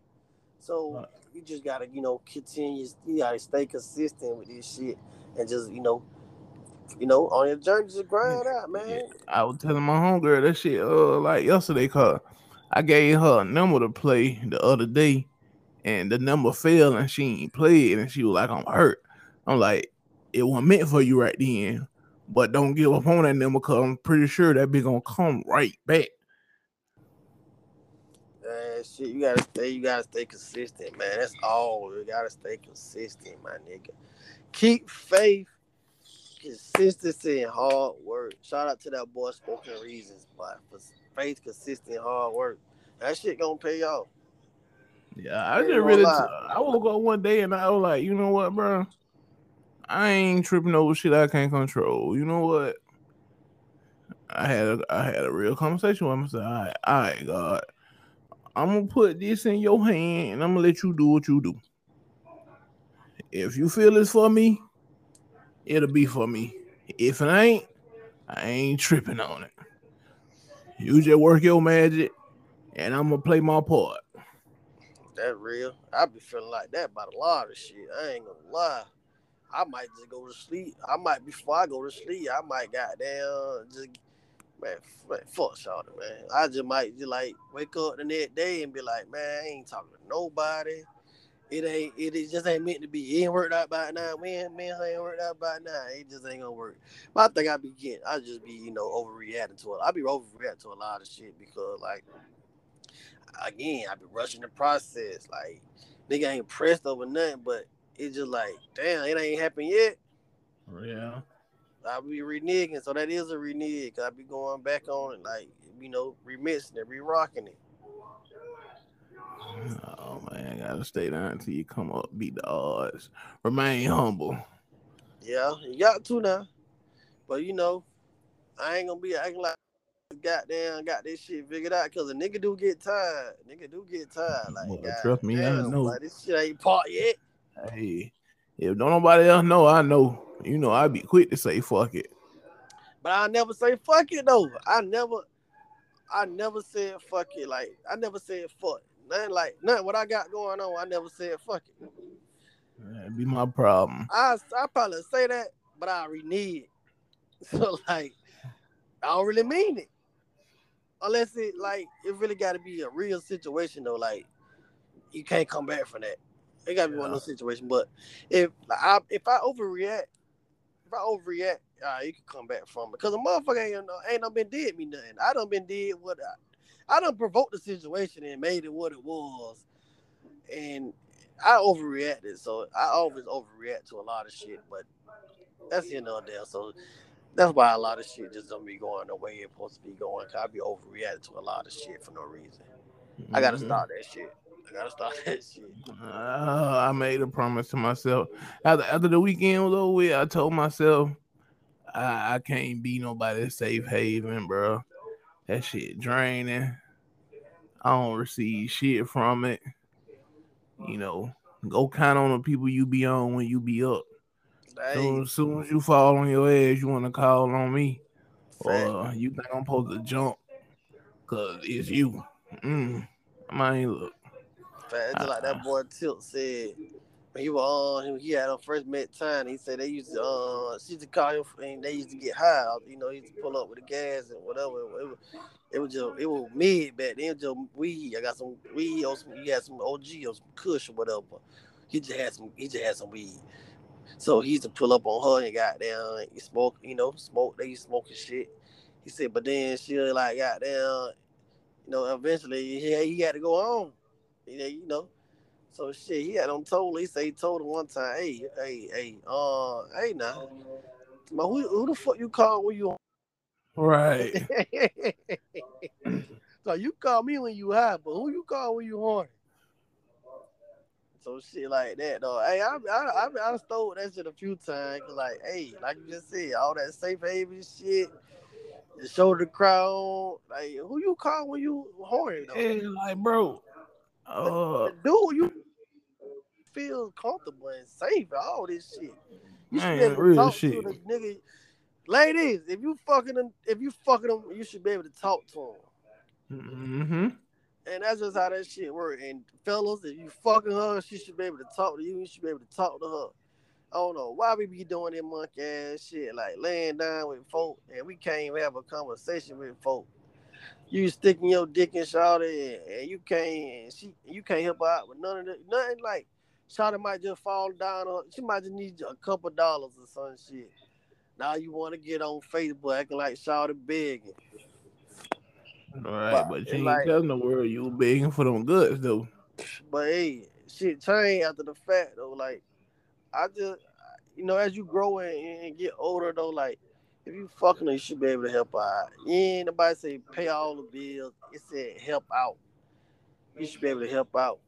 So right. you just gotta you know continue, you gotta stay consistent with this shit, and just you know you know, on your journey, just grind out, man. I
was telling my homegirl that shit uh like yesterday, cause I gave her a number to play the other day, and the number fell and she ain't played and she was like, I'm hurt. I'm like, it wasn't meant for you right then. But don't give up on that number because I'm pretty sure that be gonna come right back.
Man, shit, you gotta stay, you gotta stay consistent, man. That's all. You gotta stay consistent, my nigga. Keep faith, consistency, and hard work. Shout out to that boy spoken reasons, but for faith, consistency, hard work. That shit gonna pay off.
Yeah, I just really. T- I woke up one day and I was like, you know what, bro? I ain't tripping over shit I can't control. You know what? I had a, I had a real conversation with myself. All right, God, I'm gonna put this in your hand and I'm gonna let you do what you do. If you feel it's for me, it'll be for me. If it ain't, I ain't tripping on it. You just work your magic, and I'm gonna play my part.
That real. I be feeling like that about a lot of shit. I ain't gonna lie. I might just go to sleep. I might before I go to sleep, I might goddamn just man, man fuck Shawty, man. I just might just like wake up the next day and be like, man, I ain't talking to nobody. It ain't it just ain't meant to be. It ain't worked out by now. Man, man, ain't worked out by now. It just ain't gonna work. But I think I be getting I just be, you know, overreacting to it. I be overreacting to a lot of shit because like again, I be rushing the process. Like nigga ain't pressed over nothing, but it's just like, damn, it ain't happened yet.
Yeah.
I'll be reneging, so that is a renege. I'll be going back on it, like you know, remixing it, re-rocking it.
Oh man, I gotta stay down until you come up, beat the odds. Remain humble.
Yeah, you got to now. But you know, I ain't gonna be acting like goddamn got this shit figured out because a nigga do get tired. Nigga do get tired. Like, well,
trust me, damn, I know.
Like, this shit ain't part yet.
Hey, if don't nobody else know, I know. You know, I'd be quick to say fuck it.
But I never say fuck it though. I never, I never said fuck it. Like I never said fuck. Nothing like nothing. What I got going on, I never said fuck it.
That'd be my problem.
I I probably say that, but I renege. So like, I don't really mean it unless it like it really got to be a real situation though. Like you can't come back from that. It got to be yeah. one of those situations. But if I if I overreact, if I overreact, uh, you can come back from it because a motherfucker ain't ain't not been did me nothing. I done been did what I, I done provoked the situation and made it what it was, and I overreacted. So I always overreact to a lot of shit. But that's the end of the day. So that's why a lot of shit just don't be going the way it's supposed to be going. Cause I be overreacting to a lot of shit for no reason. Mm-hmm. I gotta mm-hmm. stop that shit. I gotta stop that shit. Uh,
I made a promise to myself after after the weekend was over with. I told myself I, I can't be nobody's safe haven, bro. That shit draining. I don't receive shit from it. You know, go count on the people you be on when you be up. So as soon as you fall on your ass, you want to call on me,
Fact.
or you think I'm supposed to jump because it's you. Mm, I look.
Fact. Just like that boy Tilt said he was on. He had a first met time. He said they used to. Uh, she used to call him, and they used to get high. You know, he used to pull up with the gas and whatever. It was, it was just it was mid back then. Just weed. I got some weed or some. He had some OG or some Kush or whatever. He just had some. He just had some weed. So he used to pull up on her and got down. He smoke. You know, smoke. They used smoking shit. He said, but then she like got down. You know, eventually he, he had to go on. You know, so shit, he had on told. He say he told him one time, "Hey, hey, hey, uh, hey, now, but who, who the fuck you call when you
right?"
so you call me when you high, but who you call when you horny? So shit like that though. Hey, I I I, I stole that shit a few times. Like, hey, like you just said, all that safe haven shit, the shoulder crown. Like, who you call when you horny though?
Hey, like, bro. Uh,
dude, you feel comfortable and safe all this shit. You
should be able to talk shit.
to the nigga. Ladies, if you fucking them, if you fucking them, you should be able to talk to
them. Mm-hmm.
And that's just how that shit work. And fellas, if you fucking her, she should be able to talk to you. You should be able to talk to her. I don't know why we be doing that monkey ass shit, like laying down with folk, and we can't even have a conversation with folk. You sticking your dick in Shawty, and, and you can't, she, you can't help her out with none of that, nothing like Shawty might just fall down. Or she might just need a couple dollars or some shit. Now you want to get on Facebook acting like Shawty begging.
All right, but, but you ain't like, telling the world you begging for them goods though.
But hey, shit change after the fact though. Like I just, you know, as you grow and, and get older though, like if you fucking her, you should be able to help out. Ain't nobody say pay all the bills. It said help out. You should be able to help out.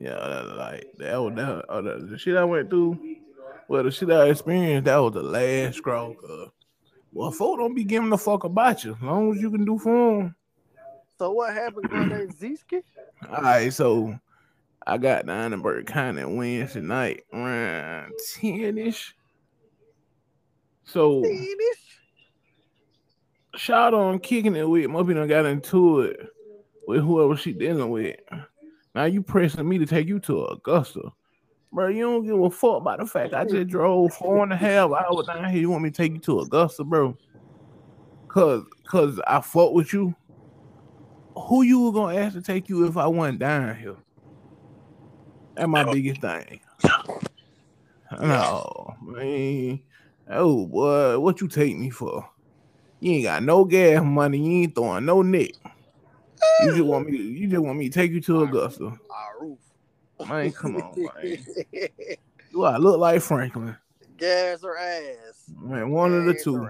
Yeah, that, like that was that, uh, the, shit I went through. Well, the shit I experienced, that was the last straw. Well, folk don't be giving a fuck about you as long as you can do for them.
So what happened, Grande Zeski?
All right, so I got down in Burke County Wednesday night around 10 ish. So, 10-ish? shot on kicking it with, Mopey done got into it with whoever she dealing with. Now you pressing me to take you to Augusta. Bro, you don't give a fuck about the fact I just drove four and a half hours down here. You want me to take you to Augusta, bro? Cause cause I fought with you. Who you were gonna ask to take you if I wasn't down here? That's my biggest thing. No, man. Oh boy, what you take me for? You ain't got no gas money. You ain't throwing no nick. You just want me. To, you just want me to take you to Augusta. Man, come on, man. Do I look like Franklin?
Gas or ass?
Man, one gas of the two.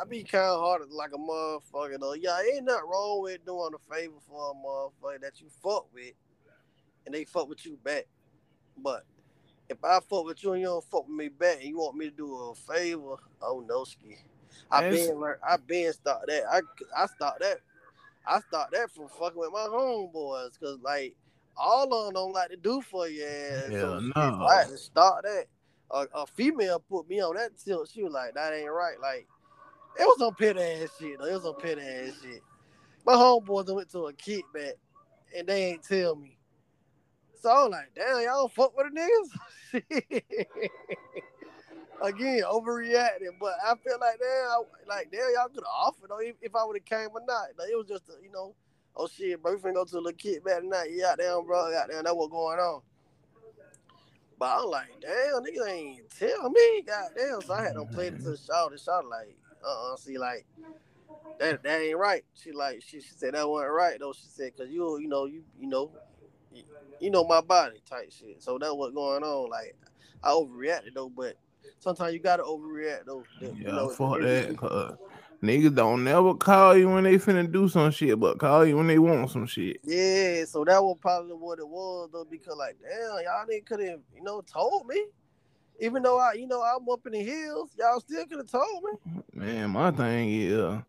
I be mm. kind of hard like a motherfucker though. Yeah, ain't nothing wrong with doing a favor for a motherfucker that you fuck with, and they fuck with you back. But if I fuck with you and you don't fuck with me back, and you want me to do a favor, oh no ski. I been learned. I been start that. I I start that. I start that from fucking with my homeboys, cause like all of them don't like to do for you.
Ass. Hell so no.
I had to start that. A, a, female put me on that tilt. She was like, "That ain't right." Like it was some pit ass shit. Though. It was some pit ass shit. My homeboys went to a kickback, and they ain't tell me. So I'm like, "Damn, y'all fuck with the niggas." again overreacting, but I feel like damn, like damn, y'all could have offered though if, I would have came or not. Like, it was just a, you know, oh shit, bro, we finna go to the little kid back tonight. Yeah, damn, bro, goddamn, that what going on. But I'm like, damn, niggas ain't tell me, goddamn. So I had to play it to the shot like, uh, uh see, like that that ain't right. She like, she, she said that wasn't right though. She said, cause you, you know, you, you know, you, know my body type shit. So that what going on. Like I overreacted though, but sometimes you gotta overreact though.
Yeah,
you know,
fuck that. Cause niggas don't never call you when they finna do some shit, but call you when they want some shit.
Yeah, so that was probably what it was though, because like, damn, y'all niggas could have, you know, told me. Even though I, you know, I'm up in the hills, y'all still could have told me.
Man, my thing is,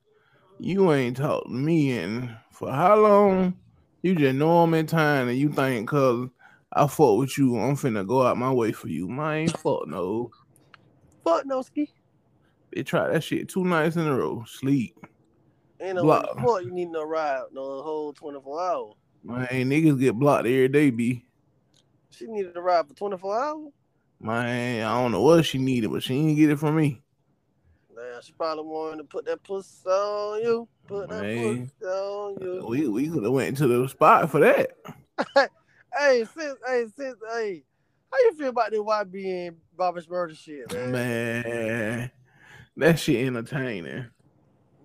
you ain't talked to me in for how long? You just know I'm in time and you think cause I fuck with you. I'm finna go out my way for you. Man, fuck no.
Fuck no ski.
They tried that shit two nights in a row. Sleep.
Ain't no
Block.
fuck you need no ride no whole 24 hours.
Man, niggas get blocked every day, B.
She needed to ride for 24 hours.
Man, I don't know what she needed, but she didn't get it from me.
Damn, she probably wanted to put that pussy on you. Put that
Man.
pussy on you.
We we could have went to the spot for that.
Hey, since hey, since hey, how you feel about the YB and Bobby Shmurda shit, man? man?
That shit entertaining.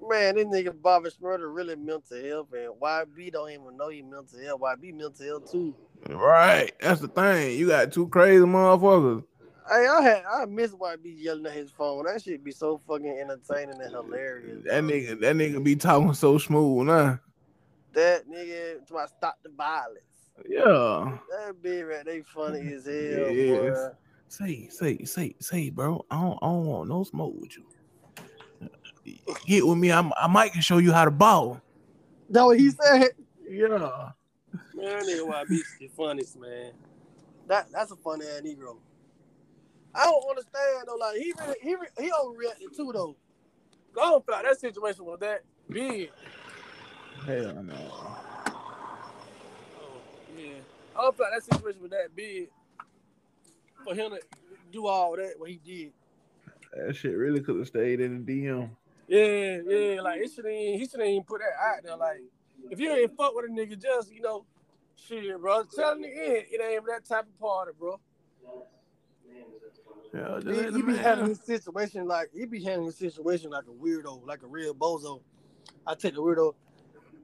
Man, this nigga Bobby Shmurda really mental health, and YB don't even know he mental health. YB mental health too.
Right, that's the thing. You got two crazy motherfuckers.
Hey, I had I miss YB yelling at his phone. That shit be so fucking entertaining and hilarious.
That
bro.
nigga, that nigga be talking so smooth, nah.
that nigga to stop the violence.
Yeah.
That big right, they funny mm-hmm. as hell,
Yes.
boy.
Say, say, say, say, bro. I don't, I don't want no smoke with you. Get with me. I'm, I might can show you how to ball.
That what he said.
Yeah.
Man, that nigga YB the funniest man. That that's a funny ass Negro. I don't understand though. Like he really, he re- he overreacted too though. I don't feel like that situation was that big.
Hell no.
Oh, yeah, I don't feel like that situation was that big for him to do all that what he did.
That shit really could have stayed in the DM.
Yeah, yeah, like it should he shouldn't even put that out there. Like if you ain't fuck with a nigga, just you know, shit, bro. Tell the nigga it ain't that type of party, bro.
Yeah,
He, he be handling his situation like he be handling his situation like a weirdo, like a real bozo. I take the weirdo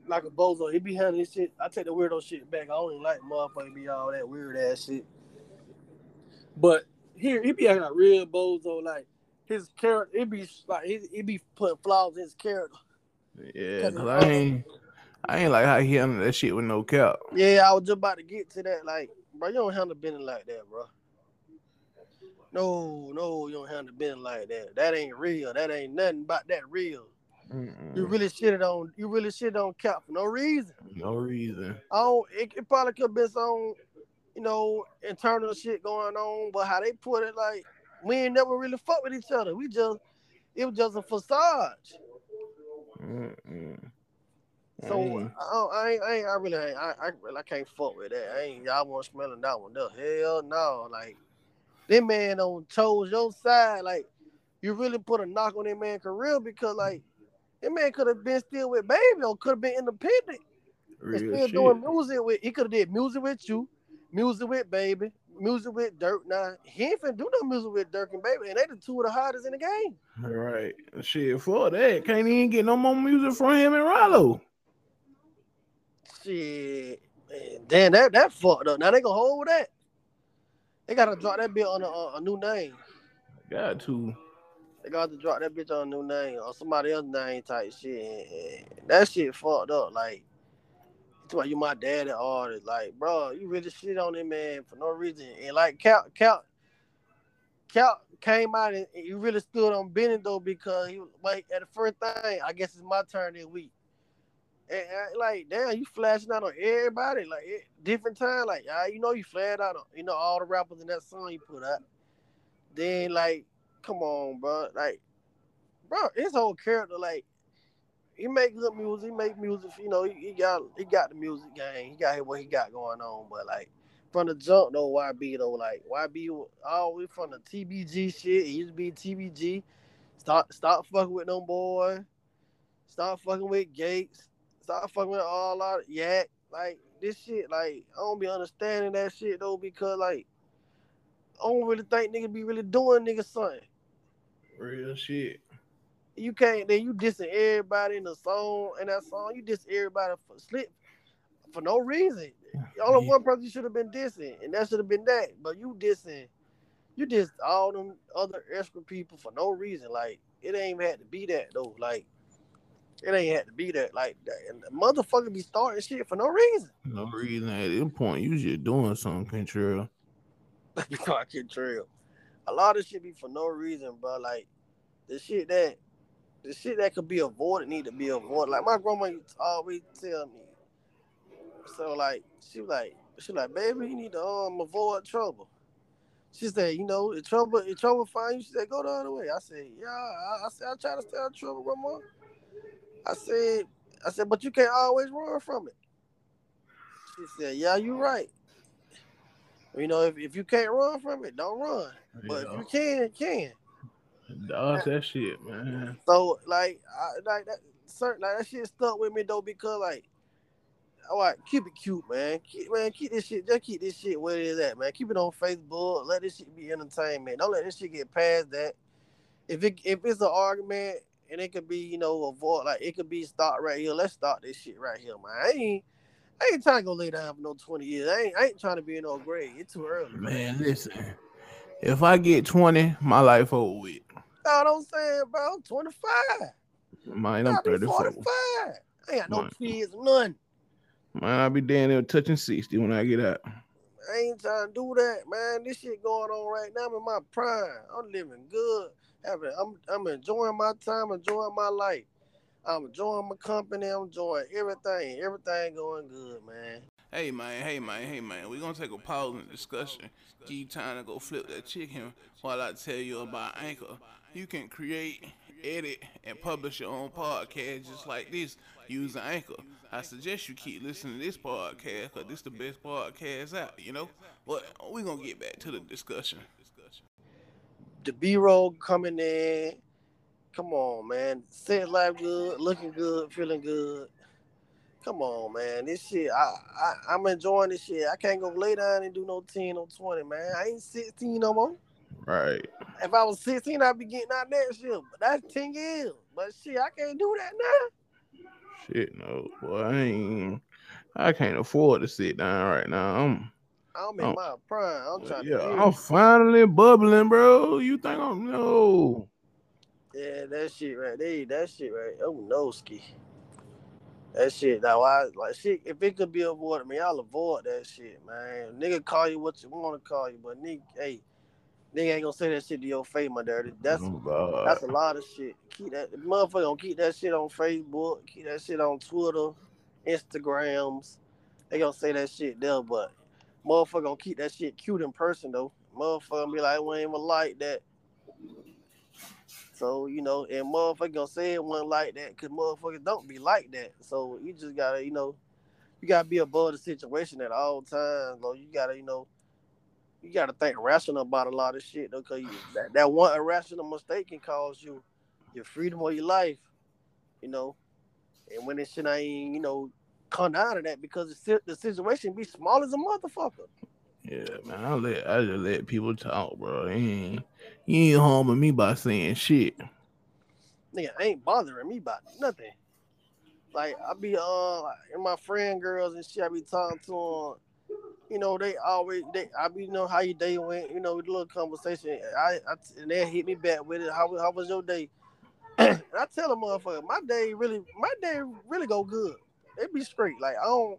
like a bozo. He be handling his shit. I take the weirdo shit back. I don't even like motherfucker be all that weird ass shit. But here he be acting like real bozo, like his character. It be like he, he be putting flaws in his character.
Yeah, cause I ain't, I ain't like how he handled that shit with no cap.
Yeah, I was just about to get to that. Like, bro, you don't handle business like that, bro. No, no, you don't handle business like that. That ain't real. That ain't nothing about that real. You
Mm-mm.
really shitted on you really shit on Cap for no reason.
No reason.
Oh, it, it probably could have been some, you know, internal shit going on, but how they put it like we ain't never really fuck with each other. We just it was just a facade.
Mm-mm.
So
Mm.
I, I ain't, I ain't I really ain't I, I I can't fuck with that. I ain't y'all want smelling that one. No, hell no. Like that man on chose your side. Like you really put a knock on that man career because like that man could have been still with baby or could have been independent. and
Real
still
shit.
doing music with he could have did music with you, music with baby, music with Durk. Now he ain't finna do no music with Durk and baby, and they the two of the hottest in the game.
Right. Shit, for that. Can't even get no more music from him and Rollo.
Shit, man, damn that that fucked up. Now they gonna hold that. They gotta drop that bitch on a, a, new name.
Got to.
They got to drop that bitch on a new name or somebody else's name type shit. That shit fucked up. Like, it's like you my daddy artist. Like, bro, you really shit on that man for no reason. And like, Cal, Cal, Cal came out and he really stood on Bennett though because he was like at the first thing. I guess it's my turn this week. And, and, like, damn, you flashing out on everybody like eh, different time. Like, ah, you know, you flashed out on you know all the rappers in that song you put out. Then like come on, bro. Like, bro, his whole character, like, he make good music. He make music. You know, he, he got he got the music game. He got what he got going on. But like from the jump though, YB though, like YB always from the TBG shit. He used to be TBG. Stop stop fucking with them boy. Stop fucking with Gates. Stop fucking with all out yak. Like this shit, like I don't be understanding that shit though because like I don't really think niggas be really doing nigga something.
Real shit.
You can't then you dissing everybody in the song in that song. You diss everybody for slip for no reason. Only
Yeah.
one person you should have been dissing, and that should have been that. But you dissing, you dissed all them other extra people for no reason. Like it ain't even had to be that though. Like it ain't had to be that. Like that. And the motherfucker be starting shit for no reason.
No reason at this point. You just doing something, Contrell.
because trail. A lot of shit be for no reason, bro. Like the shit that the shit that could be avoided need to be avoided. Like my grandma used to always tell me. So like she was like She like, baby, you need to um avoid trouble. She said, you know, if trouble, if trouble find you, she said, go the other way. I said, yeah. I, I said, I try to stay out of trouble, grandma. I said, I said, but you can't always run from it. She said, yeah, you're right. You know, if, if you can't run from it, don't run. But
Yeah.
if you can, can.
Dodge that shit, man.
So like, I, like that certain like that shit stuck with me though because like, all right, keep it cute, man. Keep man, keep this shit. Just keep this shit where it is at, man. Keep it on Facebook. Let this shit be entertainment. Don't let this shit get past that. If it if it's an argument and it could be you know avoid like it could be start right here. Let's start this shit right here, man. I ain't I ain't trying to go lay down for no twenty years. I ain't I ain't trying to be in no grave. It's too early.
Man, listen. If I get 20, my life over with.
What I'm saying, bro? I'm 25.
Man, I'm 34.
45. I ain't got no
Man.
kids, none.
Man, I'll be damn near touching 60 when I get out.
I ain't trying to do that, man. This shit going on right now. I'm in my prime. I'm living good. I'm I'm enjoying my time, enjoying my life. I'm enjoying my company. I'm enjoying everything. Everything going good, man.
Hey man, hey man, hey man, we're gonna take a pause in the discussion. You time to go flip that chicken while I tell you about Anchor. You can create, edit, and publish your own podcast just like this using Anchor. I suggest you keep listening to this podcast because this is the best podcast out, you know? But we're gonna get back to the discussion.
The B roll coming in. Come on, man. Set life good, looking good, feeling good. Come on, man. This shit, I, I I'm enjoying this shit. I can't go lay down and do no 10 or 20, man. I ain't 16 no more.
Right.
If I was 16, I'd be getting out that year. But that's 10 years. But shit, I can't do that now.
Shit, no. Boy, I ain't. I can't afford to sit down right now. I'm,
I'm in
Oh.
my prime. I'm trying
yeah,
to Yeah,
I'm finally bubbling, bro. You think I'm no?
Yeah, that shit right there. That shit right. Oh no, ski. That shit. Now I like shit. If it could be avoided, man, I'll avoid that shit, man. Nigga call you what you want to call you, but nigga, hey, nigga ain't gonna say that shit to your face, my dirty. That's
Oh,
that's a lot of shit. Keep that motherfucker gonna keep that shit on Facebook. Keep that shit on Twitter, Instagrams. They gonna say that shit there, but motherfucker gonna keep that shit cute in person though. Motherfucker be like, we ain't even like that. So you know, and motherfucker gonna say it wasn't like that because motherfuckers don't be like that. So you just gotta, you know, you gotta be above the situation at all times. Though you gotta, you know, you gotta think rational about a lot of shit though, cause you, that, that one irrational mistake can cause you your freedom or your life. You know, and when this shit ain't, you know, come down to that because the, situation be small as a motherfucker.
Yeah, man. I let I just let people talk, bro. They ain't, you ain't harming me by saying shit.
nigga ain't bothering me about nothing. Like I be uh and my friend girls and shit, I be talking to them. You know, they always they I be you know how your day went, you know, with a little conversation. I, I and they hit me back with it. How how was your day? and I tell them motherfucker, my day really my day really go good. It be straight. Like I don't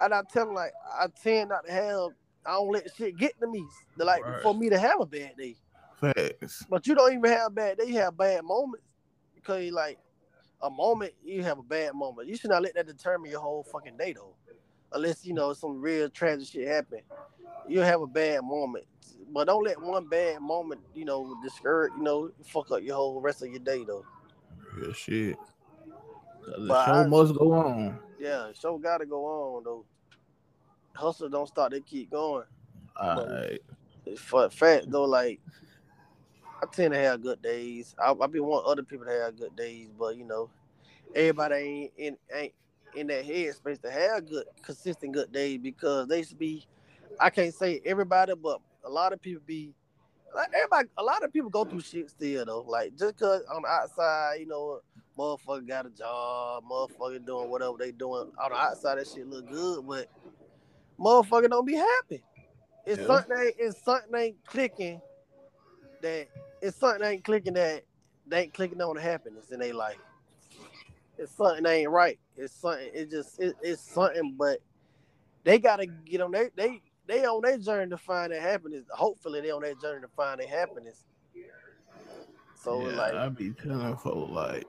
and I tell them like I tend not to have I don't let shit get to me. Like
Right.
for me to have a bad day.
Facts.
But you don't even have bad. They have bad moments because like a moment you have a bad moment. You should not let that determine your whole fucking day though, unless you know some real tragic shit happen. You'll have a bad moment, but don't let one bad moment you know discourage you know fuck up your whole rest of your day though.
Real shit. The
But
show
I-
must go on.
Yeah, show gotta go on though. Hustle don't stop; They keep going.
All right.
It's for fact though, like I tend to have good days. I, I be want other people to have good days, but you know, everybody ain't in ain't in that headspace to have good, consistent good days because they should be. I can't say everybody, but a lot of people be. Like everybody, a lot of people go through shit still though. Like just cause on the outside, you know, motherfucker got a job, motherfucker doing whatever they doing on the outside, that shit look good, but motherfucker don't be happy. It's
Yeah.
something ain't, it's something ain't clicking that it's something ain't clicking that they ain't clicking on the happiness in their life. It's something ain't right. It's something. It just it, it's something, but they gotta get on their they they on their journey to find their happiness. Hopefully, they on their journey to find their happiness. So
yeah,
like,
I be telling folks like,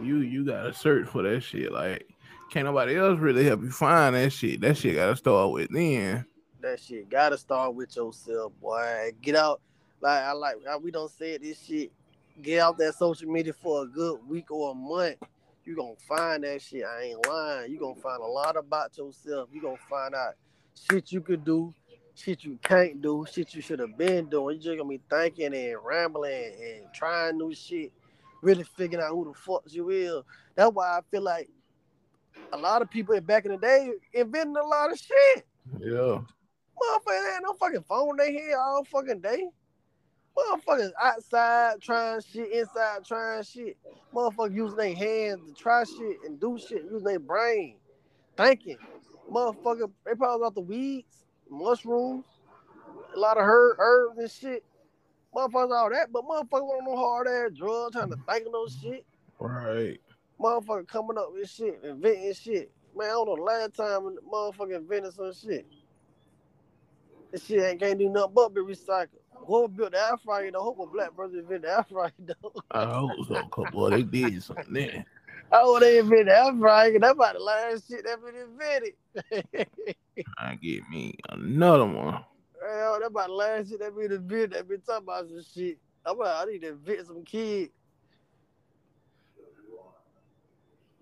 you you gotta search for that shit. Like, can't nobody else really help you find that shit. That shit gotta start with then.
That shit gotta start with yourself, boy. Get out. Like I like we don't say this shit. Get out that social media for a good week or a month. You gonna find that shit. I ain't lying. You gonna find a lot about yourself. You gonna find out shit you could do, shit you can't do, shit you should have been doing. You just gonna be thinking and rambling and trying new shit, really figuring out who the fuck you is. That's why I feel like a lot of people back in the day inventing a lot of shit.
Yeah.
Motherfuckers had no fucking phone they their head all fucking day. Motherfuckers outside trying shit, inside trying shit. Motherfuckers using their hands to try shit and do shit, using their brain, thinking. Motherfucker, they probably got the weeds, mushrooms, a lot of herb, herbs and shit. Motherfuckers all that, but motherfuckers want no hard ass drugs, trying to think of no shit.
Right.
Motherfucker coming up with shit, inventing shit. Man, I don't know the last time a motherfucker invented some shit. This shit ain't can't do nothing but be recycled. Whoever built the air fryer, though, hope a black person invented the air fryer, though.
I hope so. Boy, they did something there.
Oh, they invented the air fryer. That about the last shit that been invented.
I get me another one.
Hell, that about the last shit that been invented. That been talking about some shit. I'm about, I need to invent some kids.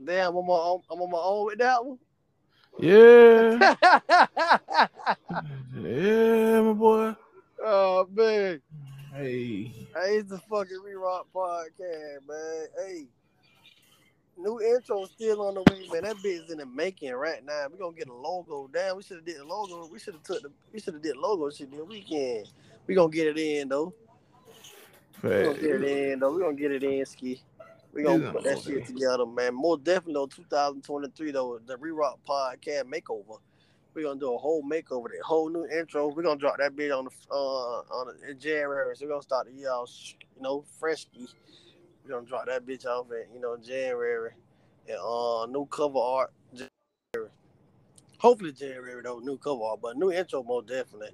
Damn, I'm on, my own. I'm on my own with that one.
Yeah. yeah, my boy.
oh man,
Hey.
hey, it's the fucking re-rock podcast, man. Hey, new intro still on the way, man. That bit's in the making right now. We gonna get a logo. Damn, we should have did the logo. We should have took the. We should have did logo shit this weekend. We gonna get it in though. We gonna get it in though. We gonna get it in, ski. We gonna put that shit together, man. More definitely though, 2023 though, the re-rock podcast makeover. We're gonna do a whole makeover, that whole new intro. We're gonna drop that bit on the uh on the, in January. So we're gonna start the year off, you know, freshy. We're gonna drop that bitch off in, you know, January. And uh new cover art. January. Hopefully January though, new cover art, but new intro most definitely.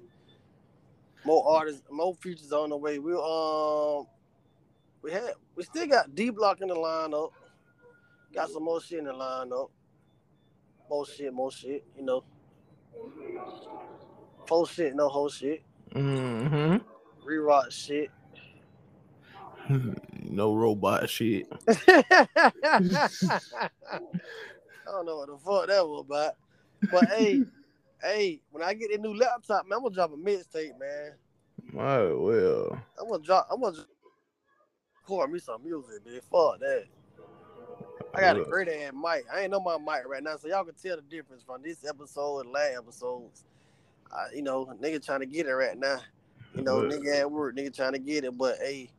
More artists, more features on the way. We um we had we still got D block in the lineup. Got some more shit in the lineup. More shit, more shit, you know. Full shit, no whole shit.
Mm-hmm.
Re-rock shit.
no robot shit.
I don't know what the fuck that was about. But hey, hey, when I get a new laptop, man, I'm gonna drop a mixtape, man.
Might well.
I'm gonna drop I'm gonna record me some music, man. Fuck that. I got a
Look.
great ass mic. I ain't know my mic right now, so y'all can tell the difference from this episode and last episodes. I, you know, nigga trying to get it right now. You know,
Look.
nigga at work, nigga trying to get it. But hey,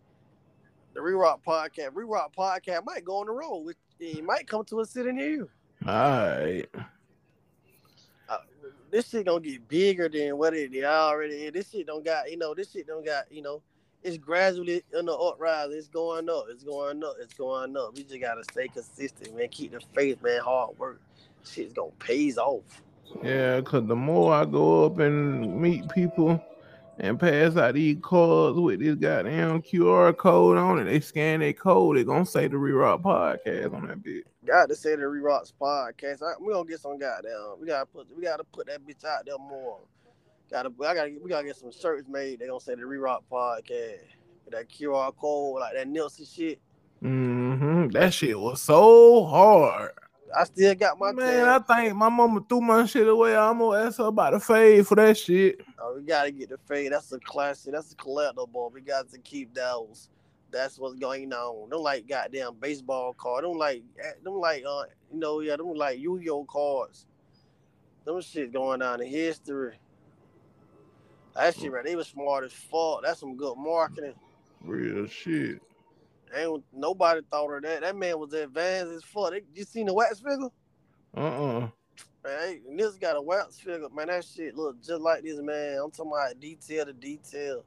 the Re-Rock podcast, Re-Rock podcast might go on the road. It might come to a city near you.
All right.
Uh, this shit gonna get bigger than what it already is. This shit don't got, you know, this shit don't got, you know, it's gradually in the uprise. It's going up. It's going up. It's going up. We just gotta stay consistent, man. Keep the faith, man. Hard work. Shit's gonna pays off.
Yeah, cause the more I go up and meet people and pass out these cards with this goddamn QR code on it, they scan their code, they gonna say the Rerock podcast on that bitch.
Got to say the Re-Rocks podcast. I, we gonna get some goddamn. We gotta put. We gotta put that bitch out there more. Gotta. I gotta. We gotta get some shirts made. They gonna say the Re-Rock podcast. With that QR code, like that Nipsey shit.
Mm-hmm. That shit was so hard.
I still got my
Man,
tag.
I think my mama threw my shit away. I'm gonna ask her about the fade for that shit.
Oh, we gotta get the fade. That's a classic. That's a collectible. We got to keep those. That's what's going on. Don't like goddamn baseball card. Don't like. Don't like. Uh, you know, yeah. Don't like Yu-Gi-Oh cards. Them shit going on in history. That shit right. They was smart as fuck. That's some good marketing.
Real shit.
Ain't nobody thought of that. That man was advanced as fuck. They, you seen the wax figure?
Uh-uh.
Man, hey, this got a wax figure. Man, that shit look just like this, man. I'm talking about detail to detail.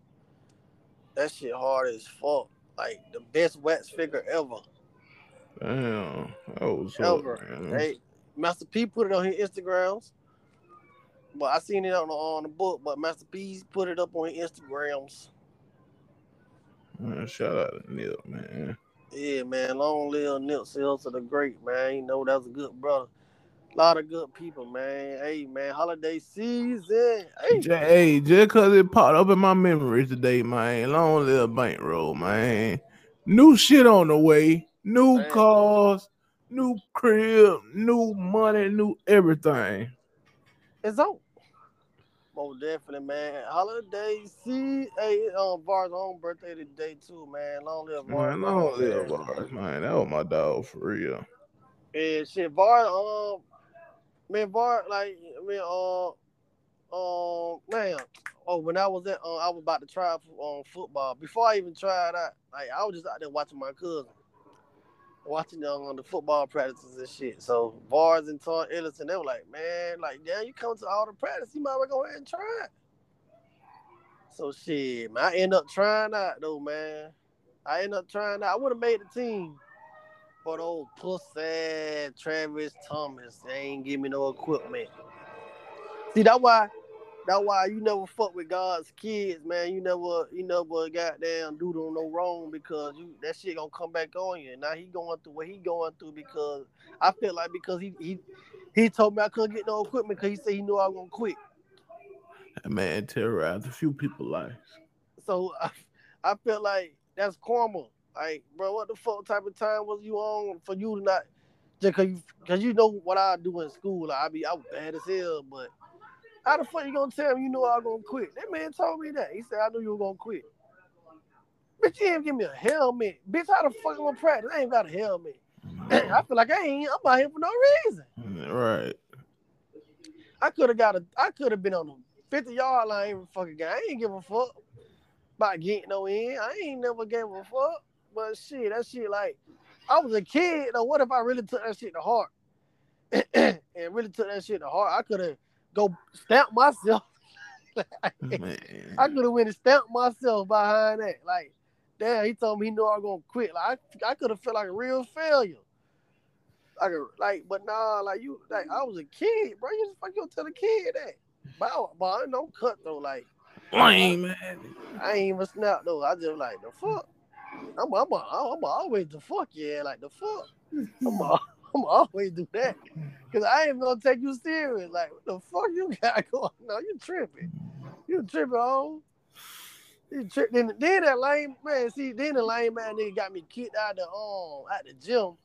That shit hard as fuck. Like the best wax figure ever.
Damn. That was
Ever.
up, man.
Hey, Master P put it on his Instagrams. But I seen it on the, on the book, but Master P put it up on his Instagrams.
Man, shout out to Nip, man.
Yeah, man. Long live Nipsey Hussle the great, man. You know that's a good brother. A lot of good people, man. Hey, man, holiday season. Hey,
J- Hey, just cause it popped up in my memory today, man. Long live bankroll, man. New shit on the way, new
Man.
cars, new crib, new money, new everything.
it's on. Most definitely, man. Holiday season. Hey, um, Var's own birthday today too, man. Long live Var.
Man, long live bars, man. That was my dog for real.
And shit, Var, um, man, Var, like, I mean, uh, um, man, oh, when I was at, uh, I was about to try um, football. Before I even tried out, like, I was just out there watching my cousin, watching them on the football practices and shit. So Vars and Tom Ellison, they were like, man, like, yeah, you come to all the practice, you might well go ahead and try it. So shit, man, I end up trying out though, man. I end up trying out. I would have made the team. But old pussy Travis Thomas, they ain't give me no equipment. See, that's why that's why you never fuck with God's kids, man. You never you never goddamn do them no wrong because you that shit gonna come back on you. Now he going through what he going through because I feel like because he he he told me I couldn't get no equipment because he said he knew I was gonna quit.
That man terrorized a few people lives.
So I, I feel like that's karma. Like, bro, what the fuck type of time was you on for you to not just cause you, cause you know what I do in school. Like, I be I was bad as hell, but how the fuck you gonna tell me you knew I was gonna quit? That man told me that. He said I knew you were gonna quit. Bitch, you didn't give me a helmet. Bitch, how the fuck I'm I practice? I ain't got a helmet. I feel like I ain't I'm out here for no reason.
right.
I could have got a I could have been on the 50 yard line every fucking game. I ain't give a fuck about getting no in. I ain't never gave a fuck. But shit, that shit like I was a kid though. What if I really took that shit to heart? and really took that shit to heart? I could have go stamp myself.
Man.
I could have went and stamped myself behind that. Like, damn, he told me he knew I was gonna quit. Like, I, I could have felt like a real failure. Like, a, like, but nah, like you, like I was a kid, bro. You just fucking gonna tell a kid that. But, I, but I don't cut though. Like,
Lame, man.
I ain't even snap though. I just like the fuck. I'm, I'm, I'm, I'm always the fuck yeah, like the fuck. I'm, I'm always do that, cause I ain't gonna take you serious. Like, what the fuck you got going? No, you tripping. You tripping, on. You tripping. Then, then that lame man. See, then the lame man nigga got me kicked out the um at the gym.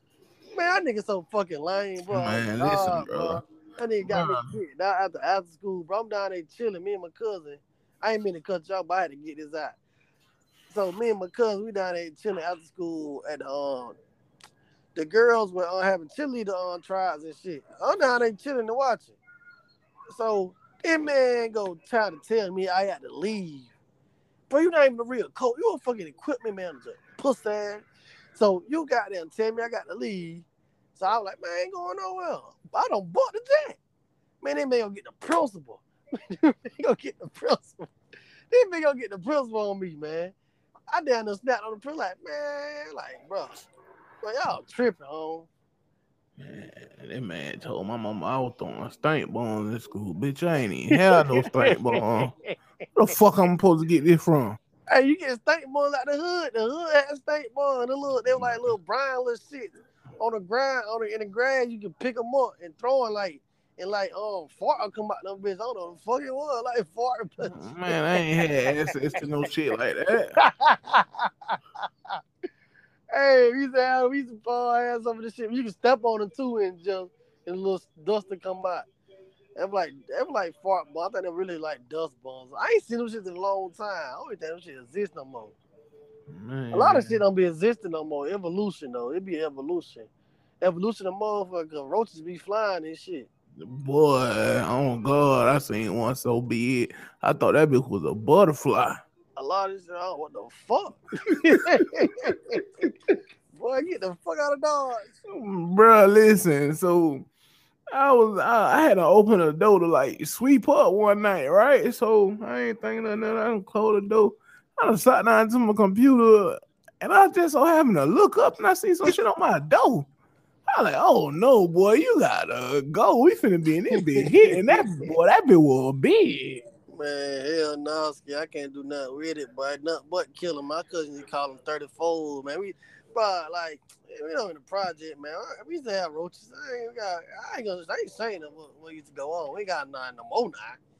Man, that nigga so fucking lame, bro.
Man,
Nah,
listen, bro.
That nigga got me kicked out after after school, bro. I'm down there chilling. Me and my cousin. I ain't mean to cut y'all, but I had to get this out. So me and my cousin, we down there chilling after school at the um the girls were uh, having cheerleader on trials and shit. I'm down there chilling and watching. So that man go try to tell me I had to leave. Bro, you're not even a real coach. You a fucking equipment manager, pussy. So you got there and tell me I got to leave. So I was like, man, I ain't going nowhere. I don't bought the jack. Man, they may gonna get the principal. they gonna get the principal. They may gonna get the principal on me, man. I down there snapped on the principal, like, man, like, bro, bro y'all tripping, home.
Man, that man told my mama I was throwing stink bombs in school. Bitch, I ain't even had no stink bomb. Where the fuck I'm supposed to get this from?
Hey, you get stank bones out the hood. The hood had stank bones. The little, they were like little brown little shit on the ground, on the in the grass. You can pick them up and throw them like and like um fart will come out them bitch. I don't know the fuck it was like fart.
Man, I ain't had access to no shit like that.
hey, we used to have we used to have some of this shit. You can step on it too and just and a little dust to come out. Them like them like fart bombs. I think they're really like dust bombs. I ain't seen them shit in a long time. I don't think them shit exist no more.
Man.
A lot of shit don't be existing no more. Evolution though, it be evolution. Evolution of motherfucker roaches be flying and shit.
Boy, oh God, I seen one so big. I thought that bitch was a butterfly.
A lot of this shit, I don't, what the fuck? Boy, get the fuck out of Dodge.
Bruh, listen. So I was I, I had to open a door to like sweep up one night, right? So I ain't thinking of nothing. I done close the door. I done sat down to my computer and I just so happened to look up and I see some shit on my door. I was like, oh no, boy, you gotta go. We finna be in this bitch hitting that boy. That bitch was big.
Man, hell no. I can't do nothing with it, but Nothing but kill him. My cousin, he call him 34. Man, we bro, like we don't in the project, man. We used to have roaches. I ain't got. I ain't gonna. I ain't saying what, what used to go on. We got none no more now.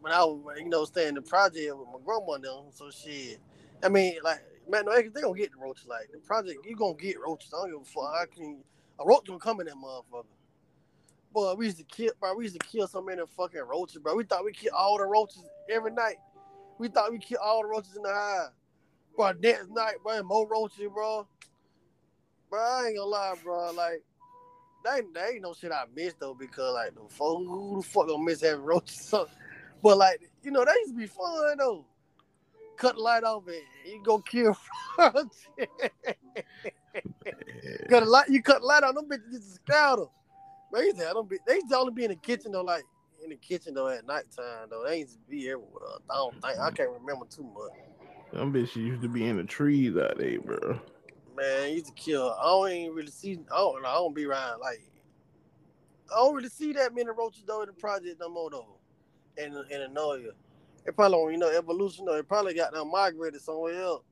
When I was, you know, staying in the project with my grandma them, so shit. I mean, like, man, no, they gonna get the roaches. Like the project, you gonna get roaches. I don't give a fuck. How can a roach gonna come in that motherfucker? Boy, we used to kill, bro. We used to kill so many fucking roaches, bro. We thought we killed all the roaches every night. We thought we killed all the roaches in the hive. Bro, next night, bro, more roaches, bro. Bro, I ain't gonna lie, bro. Like, that ain't, that ain't no shit I missed though, because like the fuck, who the fuck gonna miss having roaches? but like, you know, that used to be fun though. Cut the light off and you go kill roaches. cut the light, you cut the light on them bitches, just scout them. They used to, them, they only be in the kitchen though, like in the kitchen though at nighttime though. They used to be everywhere. I don't think I can't remember too much.
Them bitches used to be in the trees out there, bro.
Man, used to kill. I don't even really see. I don't. Know. I don't be around like. I don't really see that many roaches though in the project no more though, in in Anoia. It probably you know evolution though. It probably got them migrated somewhere else.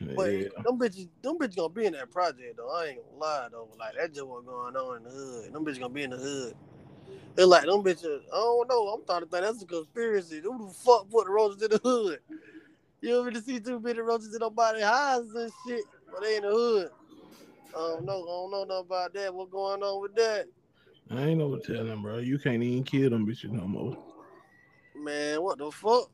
Yeah. But them bitches, them bitches gonna be in that project though. I ain't gonna lie though. Like that's just what's going on in the hood. Them bitches gonna be in the hood. It's like them bitches. I don't know. I'm starting to think that's a conspiracy. Who the fuck put the roaches in the hood? You ever to see too many roaches in nobody's houses and shit, but they in the hood. I don't know. I don't know nothing about that. What's going on with that?
I ain't know what telling, bro. You can't even kill them bitches no more.
Man, what the fuck?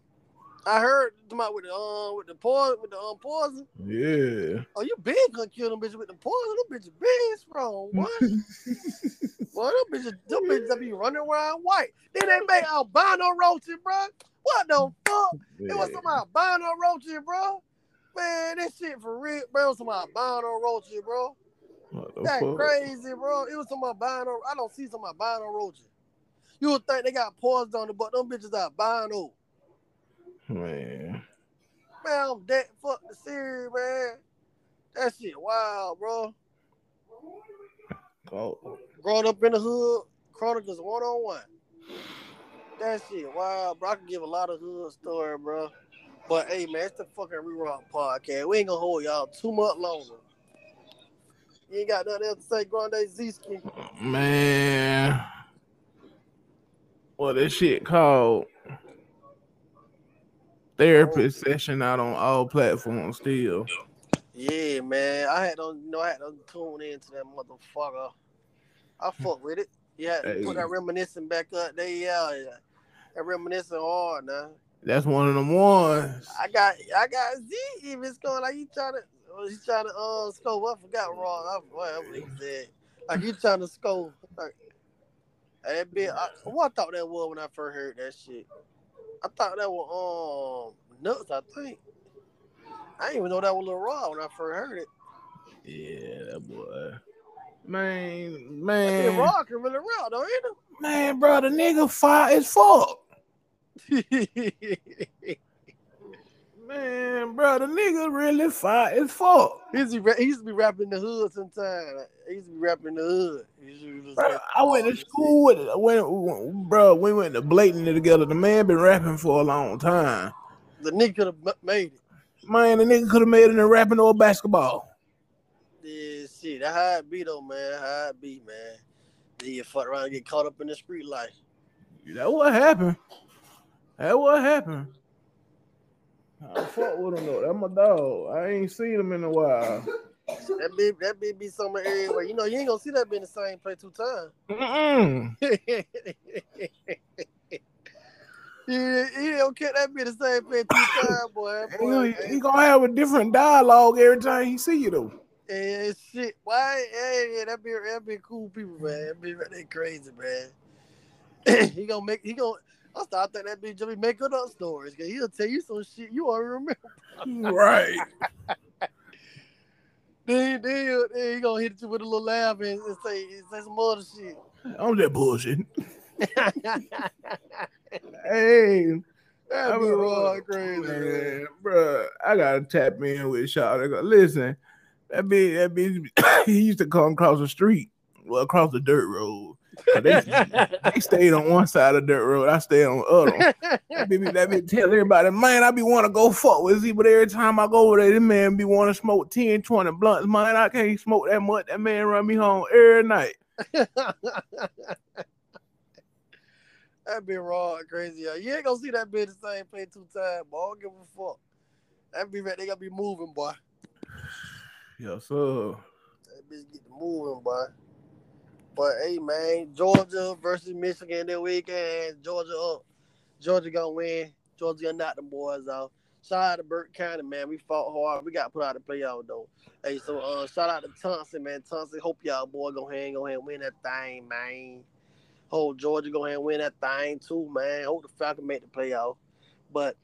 I heard about with the um with the poison with the um poison.
Yeah.
Oh, you been gonna kill them bitches with the poison? Them bitches big strong. What? well, them bitches, them bitches that be running around white. Then they make albino roaches, bro. What the fuck? Yeah. It was some albino roaches, bro. Man, this shit for real, bro. Some albino roaches, bro. That fuck? crazy, bro. It was some albino. I don't see some albino roaches. You would think they got poison on it, but them bitches are albino.
Man.
Man, I'm dead. Fuck the series, man. That shit wild, bro. Oh. Growing up in the hood, Chronicles one on one. That shit wow, bro. I can give a lot of hood story, bro. But hey, man, it's the fucking Rerock podcast. We ain't gonna hold y'all too much longer. You ain't got nothing else to say, Grande Ziski.
Man, what this shit called? Therapist oh. session out on all platforms still.
Yeah, man. I had to, you know, I had to tune into that motherfucker. I fuck with it. Yeah, hey. put that reminiscing back up there. Yeah, that reminiscing hard now.
That's one of them ones.
I got I got Z even going like you trying to he's trying to uh scope. I forgot wrong. I, whatever he said. Like he trying to scope. Like, that bit, I, what I thought that was when I first heard that shit. I thought that was um nuts. I think. I didn't even know that was Lil Raw when I first heard it.
Yeah, that boy. Man, man.
Raw can really raw, though, ain't it?
Man, bro, the nigga fire as fuck. Man, bro, the nigga really fire as fuck.
He used, to be, he used to be rapping the hood sometimes. He used to be rapping the hood.
Bro, I went to school with it. I went, bro, we went to Bladen together. The man been rapping for a long time.
The nigga could have made it.
Man, the nigga could have made it in rapping or basketball.
Yeah, shit. That how it be though, man. How it be, man. Then you fuck around and get caught up in the street life.
That what happened. That what happened. I fuck with him though. That's my dog. I ain't seen him in a while.
That be that be be somewhere everywhere. You know, you ain't gonna see that be in the same place two times. Yeah, he don't care that be the same place two times, boy. boy.
He, he, gonna have a different dialogue every time he see you though.
Yeah, shit. Why? Yeah, yeah, that be that be cool people, man. That be they crazy, man. he gonna make he gonna I start thinking that bitch be making up stories. Cause he'll tell you some shit you won't remember.
Right.
then, then, then he gonna hit you with a little laugh and, and say, say some other shit.
I'm that bullshit. hey.
That'd be raw crazy, man.
Bro, I gotta tap in with Shaw. Listen, that bitch, that bitch, he used to come across the street, well, across the dirt road They, they stayed on one side of dirt road. I stayed on the other. That be, that be tell everybody, man, I be want to go fuck with Z, but every time I go over there, this man be want to smoke 10, 20 blunts. Man, I can't smoke that much. That man run me home every night.
That'd be raw and crazy. yo. You ain't gonna see that bitch the same play two times, boy. I don't give a fuck. That be right. They gotta be moving, boy.
Yes, sir.
That bitch get moving, boy. But hey, man, Georgia versus Michigan that weekend. Georgia up. Georgia gonna win. Georgia gonna knock the boys out. Shout out to Burke County, man. We fought hard. We got put out the playoff though. Hey, so uh, shout out to Thompson, man. Thompson, hope y'all boy go ahead go ahead and win that thing, man. Hope Georgia go ahead and win that thing too, man. Hope the Falcon make the playoff. But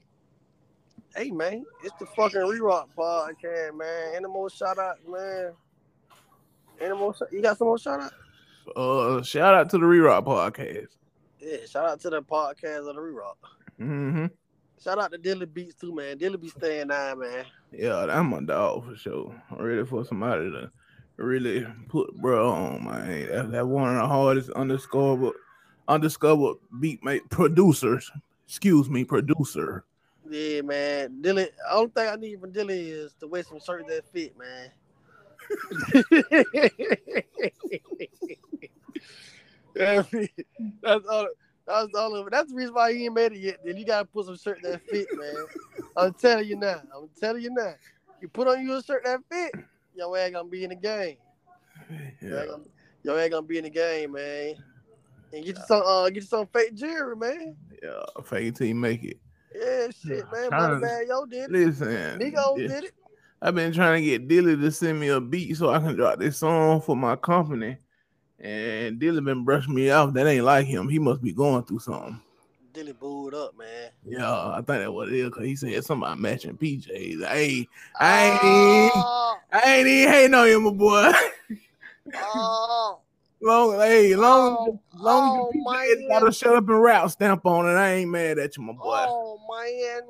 hey, man, it's the fucking re-rock podcast, man. Any more shout outs, man? Any more? You got some more shout outs?
Uh, shout out to the Re-Rock podcast.
Yeah, shout out to the podcast of the re-rock.
Mm-hmm.
Shout out to Dilly Beats too, man. Dilly be staying down, man.
Yeah, that's my dog for sure. I'm ready for somebody to really put bro on, man. That, that one of the hardest undiscovered undiscovered beat make producers. Excuse me, producer.
Yeah, man. Dilly, only thing I need from Dilly is to wear some shirts that fit, man. That's that's all. That's all of it. That's the reason why he ain't made it yet. Then you gotta put some shirt that fit, man. I'm telling you now. I'm telling you now. You put on you a shirt that fit, your ass gonna be in the game. Your ass
Yeah.
gonna, your ass gonna be in the game, man. And get you some, uh, get you some fake jewelry, man.
Yeah, fake it till you make it.
Yeah, shit, man.
Trying-
My bad, yo did it.
Listen,
Nico
yeah,
did it.
I've been trying to get Dilly to send me a beat so I can drop this song for my company. And Dilly been brushing me off. That ain't like him. He must be going through something.
Dilly booed up, man.
Yeah, I think that's what it is. Cause he said somebody matching PJs. Hey, I ain't,
Oh,
I ain't even hating on you, my boy.
oh,
long, hey, long,
Oh,
long
oh,
as your got a shut up and rap stamp on it. I ain't mad at you, my boy.
oh, man.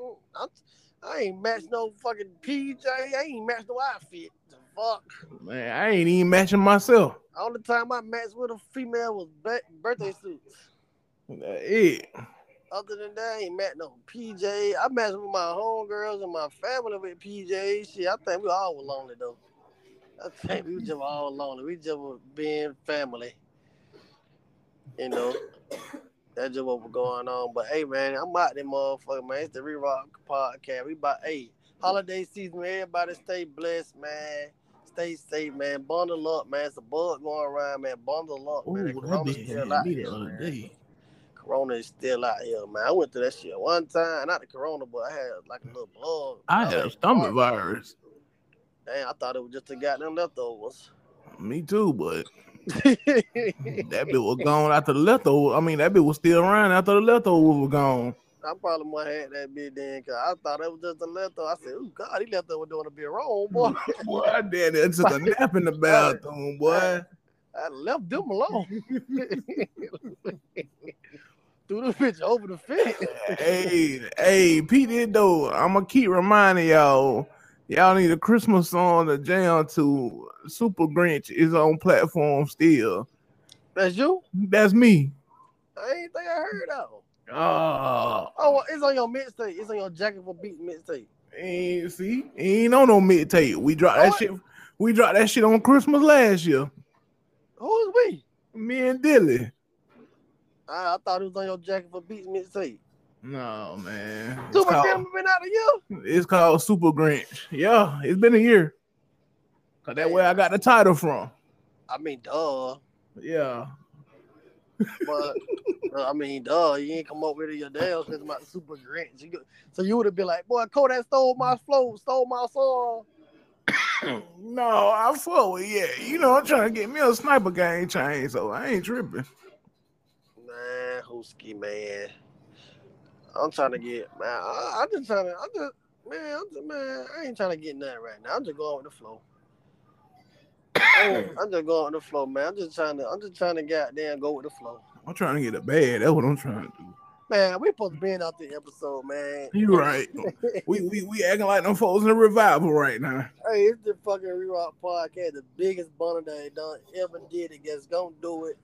I'm, I ain't matched no fucking PJ. I ain't matched no outfit. The fuck.
Man, I ain't even matching myself.
Only time I matched with a female was birthday suits.
That's it.
Other than that, I ain't met no PJ. I matched with my homegirls and my family with PJ. Shit, I think we all were lonely though. I think we just all lonely. We just were being family. You know, that's just what was going on. But hey, man, I'm out there, motherfucker, man. It's the Re Rock podcast. We about hey holiday season. Everybody stay blessed, man. Stay safe, man. Bundle up, man. It's a bug going around, man. Bundle up, man.
Ooh, that
Corona's still
had
out here, man.
day.
Corona is still out here, man. I went through that shit one time. Not the Corona, but I had like a little bug.
I had a stomach virus.
Damn, I thought it was just the goddamn leftovers.
Me too, but that bit was gone after the leftover. I mean, that bit was still around after the leftovers were gone.
I probably might have had that bit then, cause I thought it was just a leftover. I said, "Ooh, God, he leftover doing a bit wrong, boy."
Mm, boy, I did it. took a nap in the bathroom, boy.
I left them alone. Threw the bitch over the fence.
hey, hey, Pete though. I'm gonna keep reminding y'all. Y'all need a Christmas song to jam to. Super Grinch is on platform still.
That's you?
That's me.
I ain't think I heard that.
Oh,
Oh, it's on your mixtape. It's on your Jacket for Beat mixtape.
ain't see, ain't on no mid tape. We dropped
Oh,
that
what?
shit. We dropped that shit on Christmas last year.
Who is we?
Me and Dilly.
I, I thought it was on your Jacket for Beats mixtape.
No man, it's
Super
called,
been out of you?
it's called Super Grinch. Yeah, it's been a year. Cause that where I got the title from.
I mean, duh.
Yeah,
But uh, I mean, duh, you ain't come up with it your damn shit about Super Grinch. You so you would have been like, boy, Kodak stole my flow, stole my song.
no, I fuck with yeah. You know, I'm trying to get me a sniper game chain, so I ain't tripping.
Man, Husky, man. I'm trying to get man. I, I'm just trying to. I'm just man. I'm just, man. I ain't trying to get nothing right now. I'm just going with the flow. Oh, I'm just going with the flow, man. I'm just trying to. I'm just trying to goddamn go with the flow.
I'm trying to get a bad. That's what I'm trying to do.
Man, we supposed to be in out the episode, man.
You right. we we we acting like them folks in a revival right now.
Hey, it's the fucking Re-Rock podcast, the biggest bunner that done ever did it. Guess gonna do it.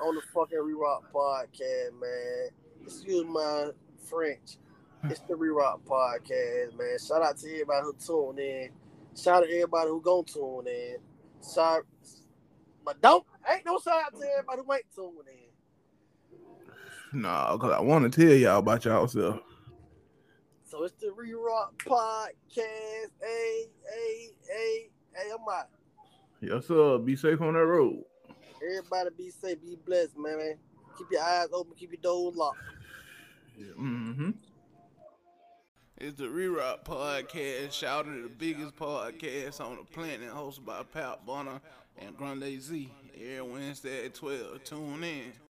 on the fucking Re-Rock podcast, man. Excuse my French. It's the Re-Rock podcast, man. Shout out to everybody who tuned in. Shout out to everybody who gonna tune in. Sorry, but don't ain't no out to everybody ain't tuning in.
Nah, cause I want to tell y'all about y'all self.
So it's the Re-Rock podcast. Hey, hey, hey, hey, I'm out.
Yes, sir. Be safe on that road.
Everybody be safe, be blessed, man. man. Keep your eyes open, keep your doors locked.
Mm-hmm. It's the Re-Rock Podcast, shouted the biggest podcast on the planet, hosted by Pat Bonner and Grande Z. Every Wednesday at 12. Tune in.